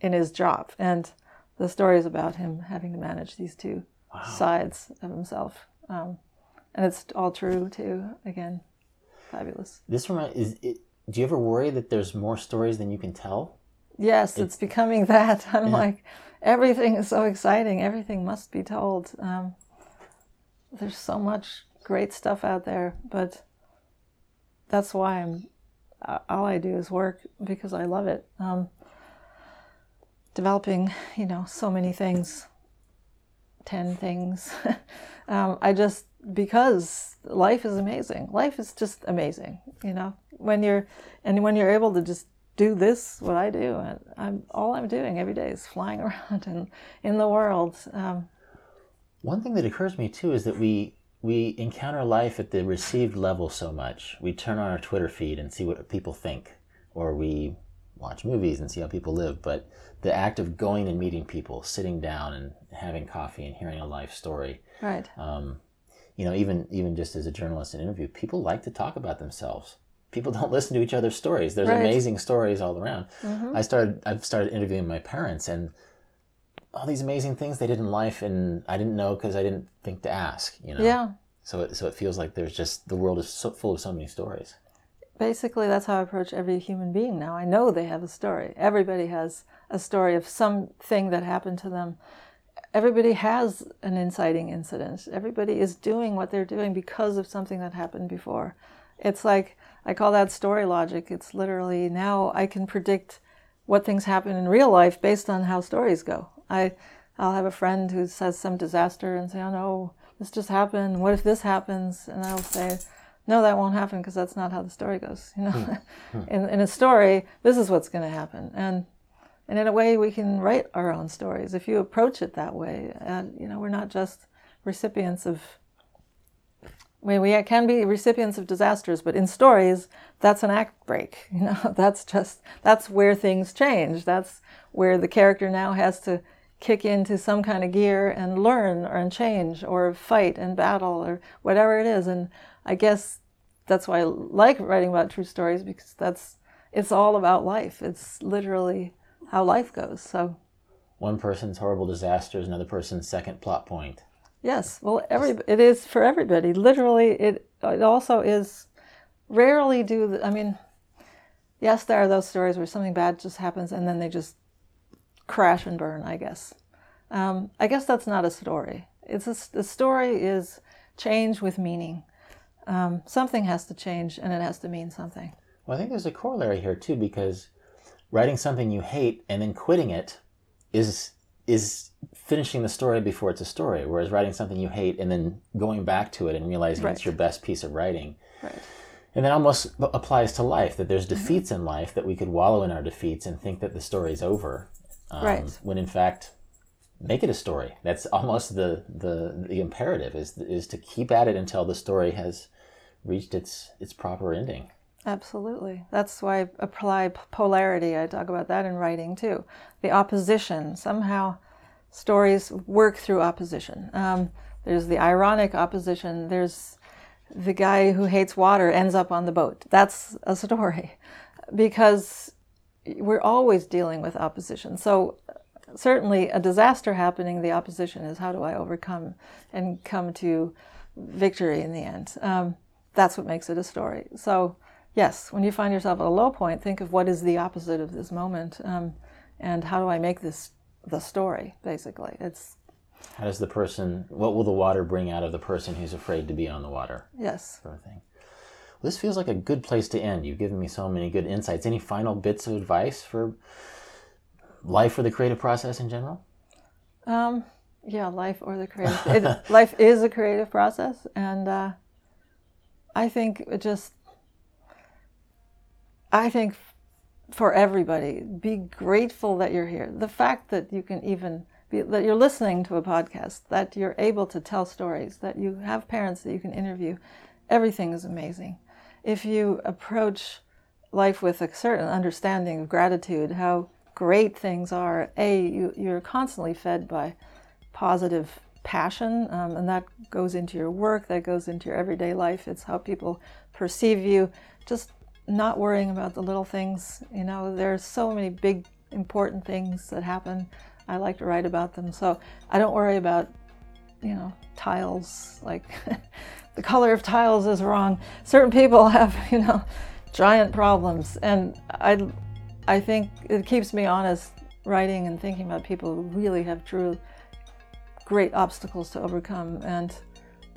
in his job. And the story is about him having to manage these two sides of himself. Um, and it's all true too. Again, fabulous. This remind is it, do you ever worry that there's more stories than you can tell? Yes, it's, becoming *laughs* that. I'm like, everything is so exciting. Everything must be told. Um, there's so much great stuff out there, but that's why I'm. All I do is work because I love it. Um, developing, you know, so many things, ten things. *laughs* um, I just because life is amazing. Life is just amazing. You know, when you're and when you're able to just do this, what I do, I'm all I'm doing every day is flying *laughs* around and in the world. Um, One thing that occurs to me too is that we we encounter life at the received level so much. We turn on our Twitter feed and see what people think, or we watch movies and see how people live. But the act of going and meeting people, sitting down and having coffee and hearing a life story, right. um, you know, even even just as a journalist in interview, people like to talk about themselves. People *laughs* don't listen to each other's stories. There's Right. amazing stories all around. I started I've started interviewing my parents and all these amazing things they did in life and I didn't know because I didn't think to ask, you know. Yeah. So it, so it feels like there's just the world is so full of so many stories. basically that's how I approach every human being now. I know they have a story. Everybody has a story of something that happened to them. Everybody has an inciting incident. Everybody is doing what they're doing because of something that happened before. It's like I call that story logic. It's literally now I can predict what things happen in real life based on how stories go. I I'll have a friend who says some disaster and say, "Oh no, this just happened. What if this happens?" And I'll say, "No, that won't happen because that's not how the story goes." You know, hmm. *laughs* in in a story, this is what's going to happen, and and in a way, we can write our own stories if you approach it that way. And you know, we're not just recipients of. We, we can be recipients of disasters, but in stories, that's an act break. *laughs* You know, that's just that's where things change. That's where the character now has to kick into some kind of gear and learn or and change or fight and battle or whatever it is. And I guess that's why I like writing about true stories because that's it's all about life. It's literally how life goes. So One person's horrible disaster is another person's second plot point. yes, well, every it is for everybody. Literally, it it also is. Rarely do the, I mean, yes, there are those stories where something bad just happens and then they just crash and burn. I guess. Um, I guess that's not a story. It's a, the story is change with meaning. Um, something has to change and it has to mean something. Well, I think there's a corollary here too because writing something you hate and then quitting it is is finishing the story before it's a story. Whereas writing something you hate and then going back to it and realizing Right. it's your best piece of writing Right. And that almost applies to life that there's defeats in life that we could wallow in our defeats and think that the story's over. Um, Right. When in fact, make it a story. That's almost the, the, the imperative is, is to keep at it until the story has reached its, its proper ending. Absolutely. That's why I apply polarity. I talk about that in writing too. The opposition. Somehow, stories work through opposition. Um, there's the ironic opposition. There's the guy who hates water ends up on the boat. That's a story because we're always dealing with opposition. So, certainly, a disaster happening, the opposition is how do I overcome and come to victory in the end. Um, that's what makes it a story. So, yes, when you find yourself at a low point, think of what is the opposite of this moment, um, and how do I make this the story? Basically, it's How does the person, what will the water bring out of the person who's afraid to be on the water? yes. Sort of thing. This feels like a good place to end. You've given me so many good insights. Any final bits of advice for life or the creative process in general? Um, yeah, life or the creative. *laughs* It, life is a creative process, and uh, I think just. I think for everybody, be grateful that you're here. The fact that you can even be, that you're listening to a podcast, that you're able to tell stories, that you have parents that you can interview, everything is amazing. If you approach life with a certain understanding of gratitude, how great things are, a you, you're constantly fed by positive passion, um, and that goes into your work, that goes into your everyday life. It's how people perceive you. Just not worrying about the little things. You know, there's so many big, important things that happen. I like to write about them, so I don't worry about, you know, tiles. Like *laughs* the color of tiles is wrong. Certain people *laughs* have, you know, giant problems, and I, I think it keeps me honest writing and thinking about people who really have true great obstacles to overcome and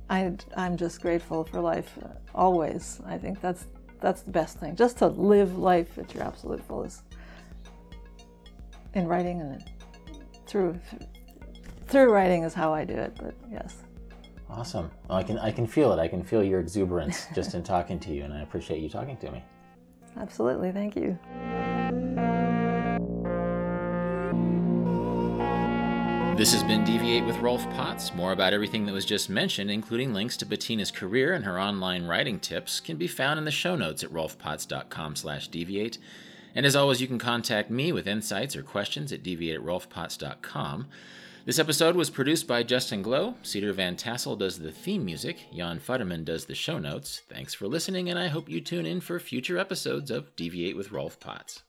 I, I'm just grateful for life always. I think that's that's the best thing. Just to live life at your absolute fullest in writing and through through writing is how I do it. But yes, Awesome. Well, I can I can feel it. I can feel your exuberance *laughs* just in talking to you, and I appreciate you talking to me. absolutely. Thank you. This has been Deviate with Rolf Potts. More about everything that was just mentioned, including links to Bettina's career and her online writing tips, can be found in the show notes at rolfpotts.com slash deviate. And as always, you can contact me with insights or questions at deviate at rolfpotts.com. This episode was produced by Justin Glow. Cedar Van Tassel does the theme music. Jan Futterman does the show notes. Thanks for listening, and I hope you tune in for future episodes of Deviate with Rolf Potts.